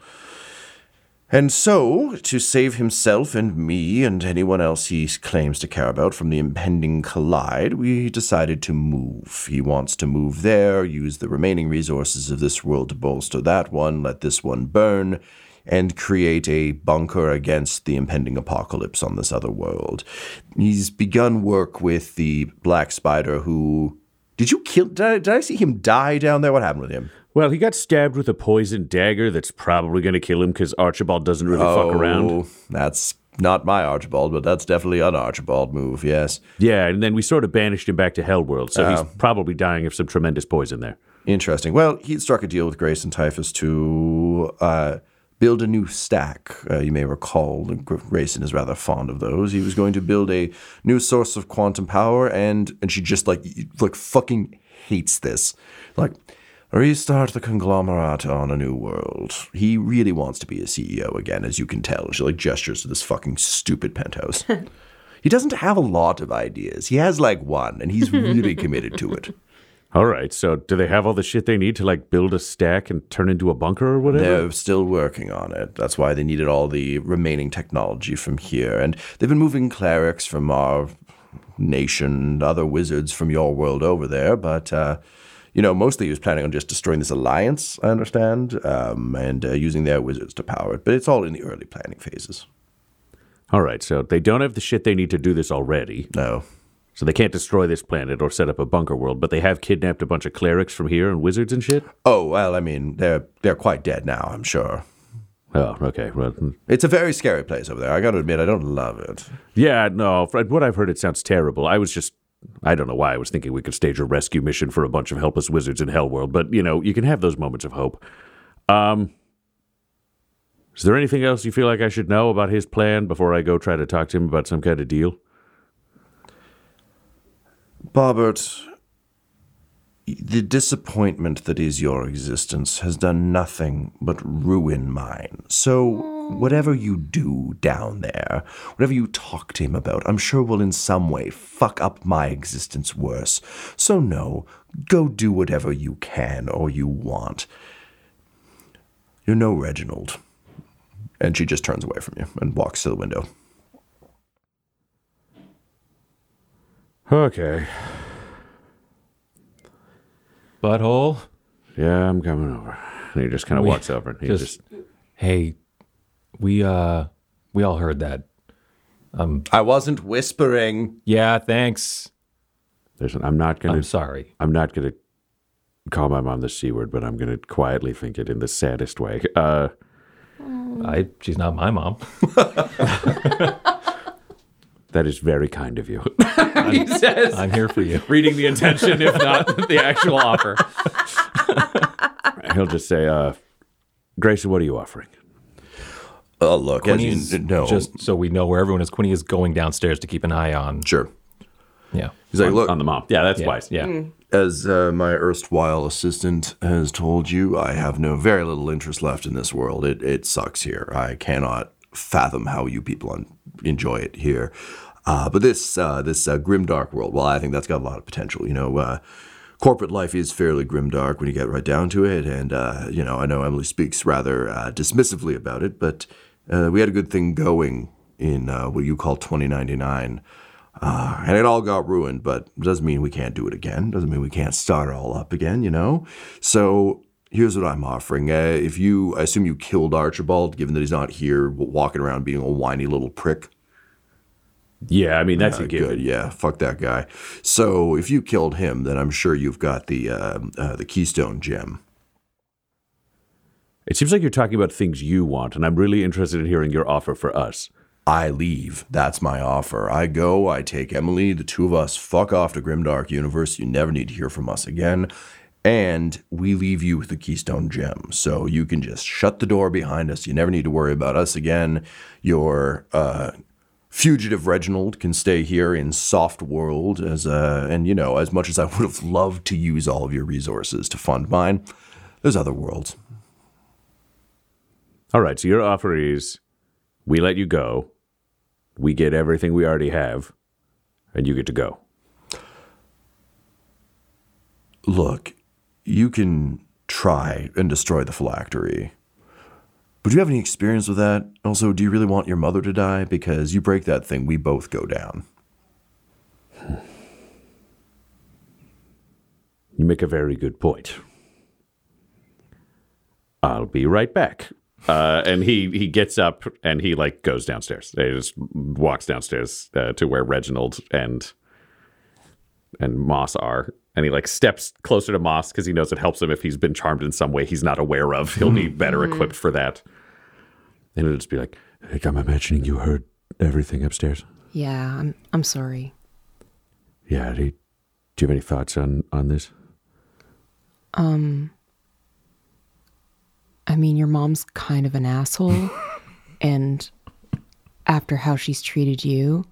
And so, to save himself and me and anyone else he claims to care about from the impending collide, we decided to move. He wants to move there, use the remaining resources of this world to bolster that one, let this one burn, and create a bunker against the impending apocalypse on this other world. He's begun work with the Black Spider who. Did you kill. Did I, did I see him die down there? What happened with him? Well, he got stabbed with a poison dagger that's probably going to kill him because Archibald doesn't really fuck around. Oh, That's not my Archibald, but that's definitely an Archibald move, yes. Yeah, and then we sort of banished him back to Hellworld, so he's probably dying of some tremendous poison there. Interesting. Well, he struck a deal with Grayson Typhus to uh, build a new stack. Uh, you may recall Grayson is rather fond of those. He was going to build a new source of quantum power, and and she just like like fucking hates this. Like restart the conglomerate on a new world. He really wants to be a CEO again, as you can tell. She like gestures to this fucking stupid penthouse. he doesn't have a lot of ideas. He has like one, and he's really committed to it. All right, so do they have all the shit they need to like build a stack and turn into a bunker or whatever? They're still working on it. That's why they needed all the remaining technology from here. And they've been moving clerics from our nation and other wizards from your world over there. But, uh, you know, mostly he was planning on just destroying this alliance, I understand, um, and uh, using their wizards to power it. But it's all in the early planning phases. All right, so they don't have the shit they need to do this already. No. So they can't destroy this planet or set up a bunker world, but they have kidnapped a bunch of clerics from here and wizards and shit. Oh well, I mean they're they're quite dead now. I'm sure. Oh, okay. Well, hmm. It's a very scary place over there. I got to admit, I don't love it. yeah, no. From what I've heard, it sounds terrible. I was just, I don't know why I was thinking we could stage a rescue mission for a bunch of helpless wizards in Hellworld, but you know, you can have those moments of hope. Um, is there anything else you feel like I should know about his plan before I go try to talk to him about some kind of deal? Bobbert, the disappointment that is your existence has done nothing but ruin mine. So, whatever you do down there, whatever you talk to him about, I'm sure will in some way fuck up my existence worse. So, no, go do whatever you can or you want. You're no Reginald. And she just turns away from you and walks to the window. Okay. Butthole. Yeah, I'm coming over. And he just kind of We- walks over and he just- just, Hey, we uh we all heard that. I wasn't whispering. Yeah, thanks. listen, I'm not going I'm to sorry. I'm not going to call my mom the C word, but I'm going to quietly think it in the saddest way. Uh, I she's not my mom. that is very kind of you. he says, I'm here for you. reading the intention, if not the actual offer. He'll just say, uh, Grayson, what are you offering? Oh, look, as you know, just so we know where everyone is. Quinny is going downstairs to keep an eye on. sure. Yeah. He's like, look, On the mom. Yeah, that's Yeah. wise. Yeah. As uh, my erstwhile assistant has told you, I have no very little interest left in this world. It it sucks here. I cannot fathom how you people un- enjoy it here. Uh, but this uh, this uh, grim dark world, well, I think that's got a lot of potential. You know, uh, corporate life is fairly grim dark when you get right down to it, and uh, you know, I know Emily speaks rather uh, dismissively about it, but we had a good thing going in what you call 2099. Uh, and it all got ruined, but it doesn't mean we can't do it again. Doesn't mean we can't start it all up again, you know? So here's what I'm offering. Uh, if you, I assume you killed Archibald, given that he's not here walking around being a whiny little prick. Yeah, I mean, that's Uh, a given. good, yeah. Fuck that guy. So if you killed him, then I'm sure you've got the uh, uh, the Keystone Gem. It seems like you're talking about things you want, and I'm really interested in hearing your offer for us. I leave. That's my offer. I go, I take Emily, the two of us fuck off to Grimdark Universe. You never need to hear from us again. And we leave you with the Keystone Gem. So you can just shut the door behind us. You never need to worry about us again. Your uh, fugitive Reginald can stay here in Soft World as uh, and you know, as much as I would have loved to use all of your resources to fund mine, there's other worlds. All right, so your offer is we let you go, we get everything we already have, and you get to go. Look, you can try and destroy the phylactery. But do you have any experience with that? Also, do you really want your mother to die? Because you break that thing, we both go down. You make a very good point. I'll be right back. Uh, and he he gets up and he like goes downstairs. He just walks downstairs uh, to where Reginald and and Moss are, and he like steps closer to Moss because he knows it helps him if he's been charmed in some way he's not aware of. He'll be better equipped for that. And it'll just be like, "Hey, I'm imagining you heard everything upstairs." Yeah, I'm I'm sorry. Yeah. Do you, do you have any thoughts on on this? Um I mean, your mom's kind of an asshole and after how she's treated you,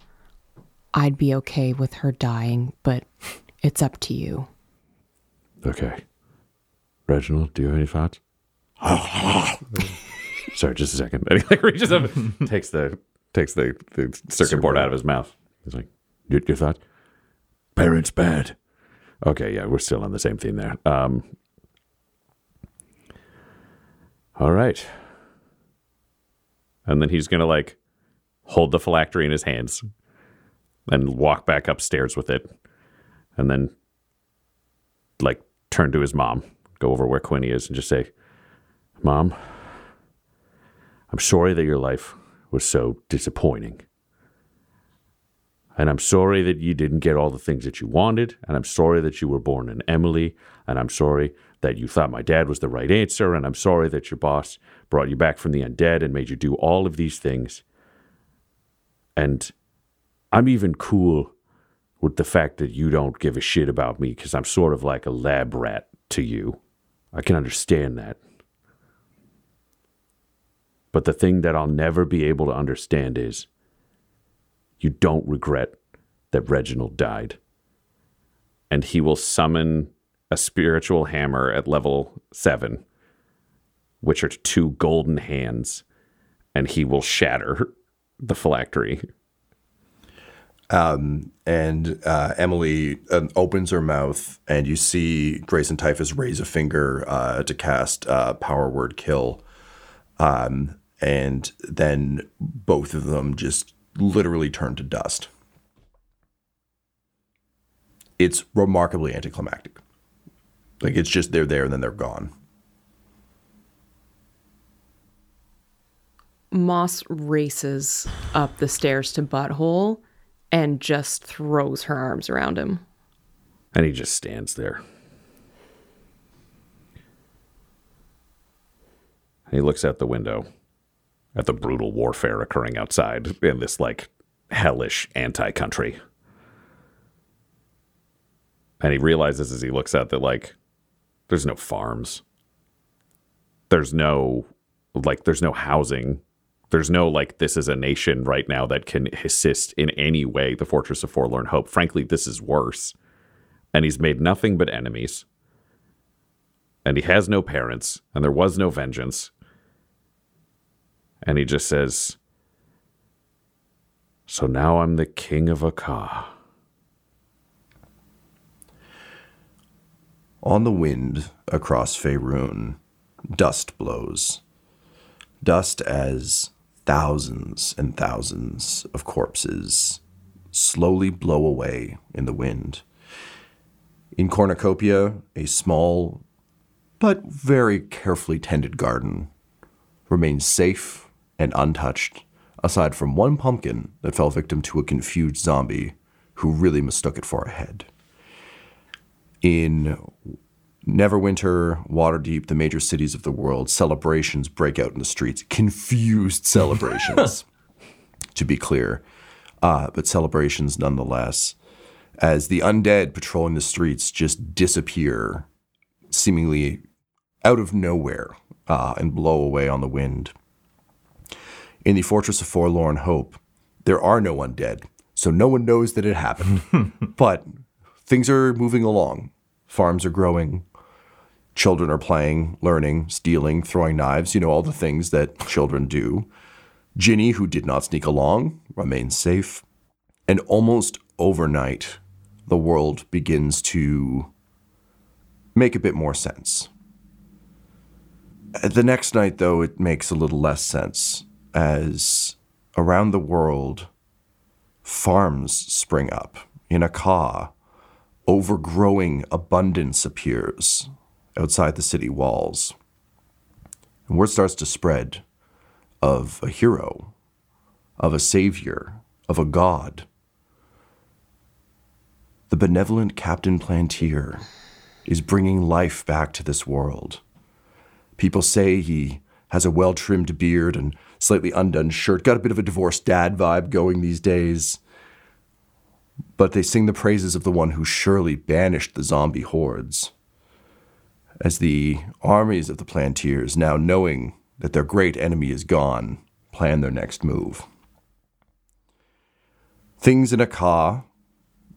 I'd be okay with her dying, but it's up to you. Okay. Reginald, do you have any thoughts? Sorry, just a second. And he like reaches up, takes the takes the, the circuit board out of his mouth. He's like, your, your thoughts? Parents bad. Okay, yeah, we're still on the same theme there. Um, all right. And then he's gonna like hold the phylactery in his hands and walk back upstairs with it. And then like turn to his mom, go over where Quinny is, and just say, Mom, I'm sorry that your life was so disappointing. And I'm sorry that you didn't get all the things that you wanted. And I'm sorry that you were born an Emily. And I'm sorry that you thought my dad was the right answer. And I'm sorry that your boss brought you back from the undead and made you do all of these things. And I'm even cool with the fact that you don't give a shit about me because I'm sort of like a lab rat to you. I can understand that. But the thing that I'll never be able to understand is you don't regret that Reginald died. And he will summon a spiritual hammer at level seven, which are two golden hands, and he will shatter the phylactery. and uh, Emily uh, opens her mouth, and you see Grayson Typhus raise a finger uh, to cast uh, Power Word Kill. Um, and then both of them just literally turn to dust. It's remarkably anticlimactic. Like it's just they're there and then they're gone. Moss races up the stairs to Butthole and just throws her arms around him. And he just stands there. He looks out the window at the brutal warfare occurring outside in this like hellish anti country. And he realizes as he looks out that like there's no farms. There's no like there's no housing. There's no like this is a nation right now that can assist in any way the Fortress of Forlorn Hope. Frankly, this is worse. And he's made nothing but enemies. And he has no parents, and there was no vengeance. And he just says, So now I'm the king of Akka. On the wind across Faerun, dust blows. Dust as thousands and thousands of corpses slowly blow away in the wind. In Cornucopia, a small but very carefully tended garden remains safe and untouched, aside from one pumpkin that fell victim to a confused zombie who really mistook it for a head. In Neverwinter, Waterdeep, the major cities of the world, celebrations break out in the streets. Confused celebrations, to be clear, uh, but celebrations nonetheless. As the undead patrolling the streets just disappear, seemingly out of nowhere, uh, and blow away on the wind. In the Fortress of Forlorn Hope, there are no undead, so no one knows that it happened. but things are moving along. Farms are growing. Children are playing, learning, stealing, throwing knives, you know, all the things that children do. Ginny, who did not sneak along, remains safe. And almost overnight, the world begins to make a bit more sense. The next night, though, it makes a little less sense as around the world, farms spring up. In a Akka, overgrowing abundance appears outside the city walls. And word starts to spread of a hero, of a savior, of a god. The benevolent Captain Plantier is bringing life back to this world. People say he has a well trimmed beard and slightly undone shirt. Got a bit of a divorced dad vibe going these days. But they sing the praises of the one who surely banished the zombie hordes. As the armies of the Plantiers, now knowing that their great enemy is gone, plan their next move. Things in Akka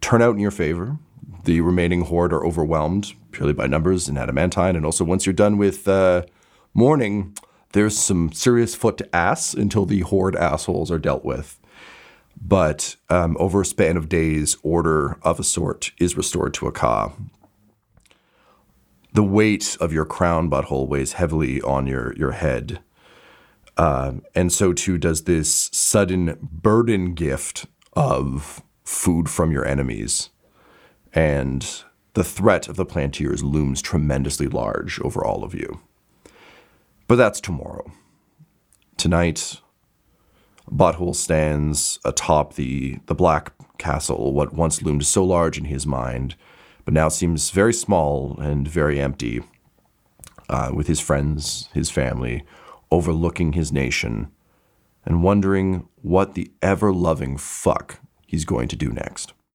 turn out in your favor. The remaining horde are overwhelmed purely by numbers and adamantine, and also once you're done with uh, mourning, there's some serious foot to ass until the horde assholes are dealt with. But um, over a span of days, order of a sort is restored to Akka. The weight of your crown butthole weighs heavily on your, your head. Um, and so too does this sudden burden gift of food from your enemies. And the threat of the Plantiers looms tremendously large over all of you. But that's tomorrow. Tonight, Butthole stands atop the, the black castle, what once loomed so large in his mind, but now seems very small and very empty, uh, with his friends, his family, overlooking his nation, and wondering what the ever loving fuck he's going to do next.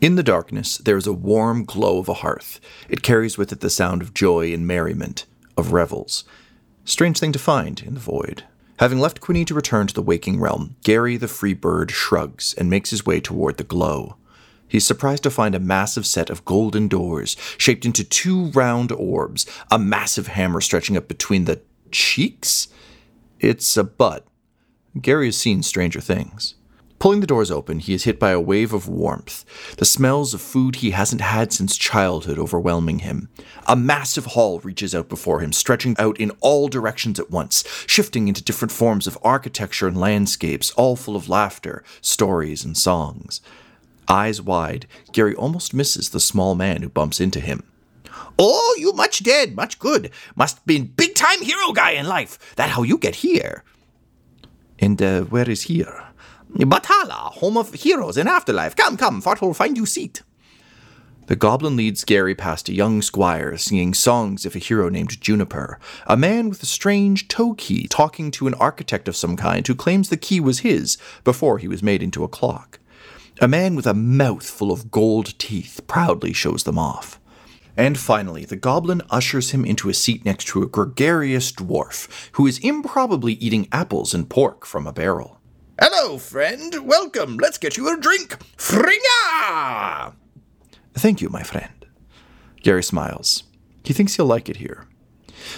In the darkness, there is a warm glow of a hearth. It carries with it the sound of joy and merriment, of revels. Strange thing to find in the void. Having left Quinny to return to the waking realm, Gary the free bird shrugs and makes his way toward the glow. He's surprised to find a massive set of golden doors, shaped into two round orbs, a massive hammer stretching up between the cheeks? It's a butt. Gary has seen stranger things. Pulling the doors open, he is hit by a wave of warmth, the smells of food he hasn't had since childhood overwhelming him. A massive hall reaches out before him, stretching out in all directions at once, shifting into different forms of architecture and landscapes, all full of laughter, stories, and songs. Eyes wide, Gary almost misses the small man who bumps into him. Oh, you much dead, much good. Must been big time hero guy in life. That how you get here. And uh, where is here? Bathala, home of heroes in afterlife. Come, come, Fart will find you seat. The goblin leads Gary past a young squire singing songs of a hero named Juniper, a man with a strange toe key talking to an architect of some kind who claims the key was his before he was made into a clock. A man with a mouth full of gold teeth proudly shows them off. And finally, the goblin ushers him into a seat next to a gregarious dwarf who is improbably eating apples and pork from a barrel. Hello, friend. Welcome. Let's get you a drink. Fringa! Thank you, my friend. Gary smiles. He thinks he'll like it here.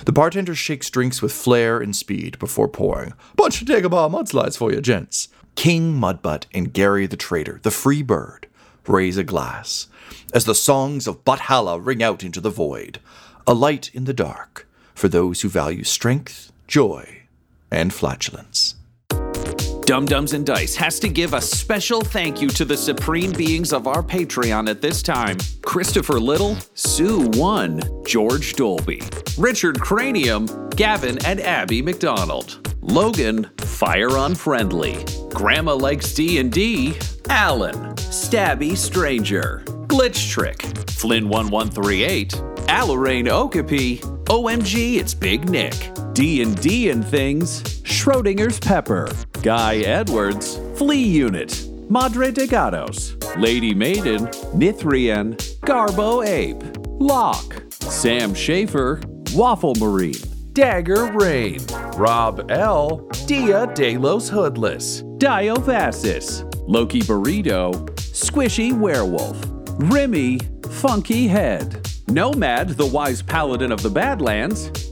The bartender shakes drinks with flair and speed before pouring. Bunch of Dagobah mudslides for you, gents. King Mudbutt and Gary the Trader, the free bird, raise a glass as the songs of Buthala ring out into the void. A light in the dark for those who value strength, joy, and flatulence. Dumb-Dumbs and Dice has to give a special thank you to the supreme beings of our Patreon at this time. Christopher Little, Sue One, George Dolby, Richard Cranium, Gavin and Abby McDonald, Logan, Fire Unfriendly, Grandma Likes D&D, Alan, Stabby Stranger, Glitch Trick, Flynn 1138, Alarain Okapi, OMG, it's Big Nick, D&D and Things, Schrodinger's Pepper, Guy Edwards, Flea Unit, Madre de Gatos, Lady Maiden, Nithrian, Garbo Ape, Locke, Sam Schaefer, Waffle Marine, Dagger Rain, Rob L, Dia De Los Hoodless, Diophasis, Loki Burrito, Squishy Werewolf, Remy, Funky Head, Nomad, the wise paladin of the Badlands,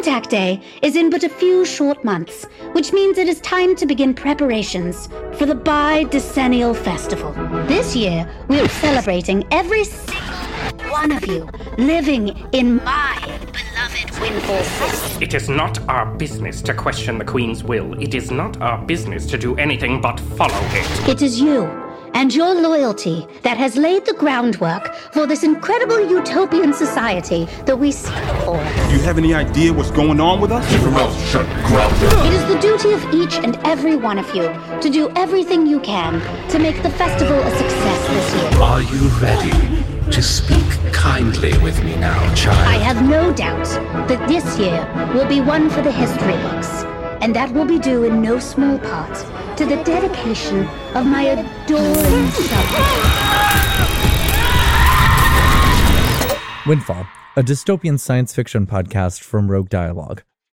Contact Day is in but a few short months, which means it is time to begin preparations for the Bi Decennial Festival. This year, we are celebrating every single one of you living in my beloved Windfall City. It is not our business to question the Queen's will. It is not our business to do anything but follow it. It is you, and your loyalty that has laid the groundwork for this incredible utopian society that we seek for. Do you have any idea what's going on with us? Keep your mouth shut, It is the duty of each and every one of you to do everything you can to make the festival a success this year. Are you ready to speak kindly with me now, child. I have no doubt that this year will be one for the history books, and that will be due in no small part to the dedication of my adoring subjects. Windfall, a dystopian science fiction podcast from Rogue Dialogue.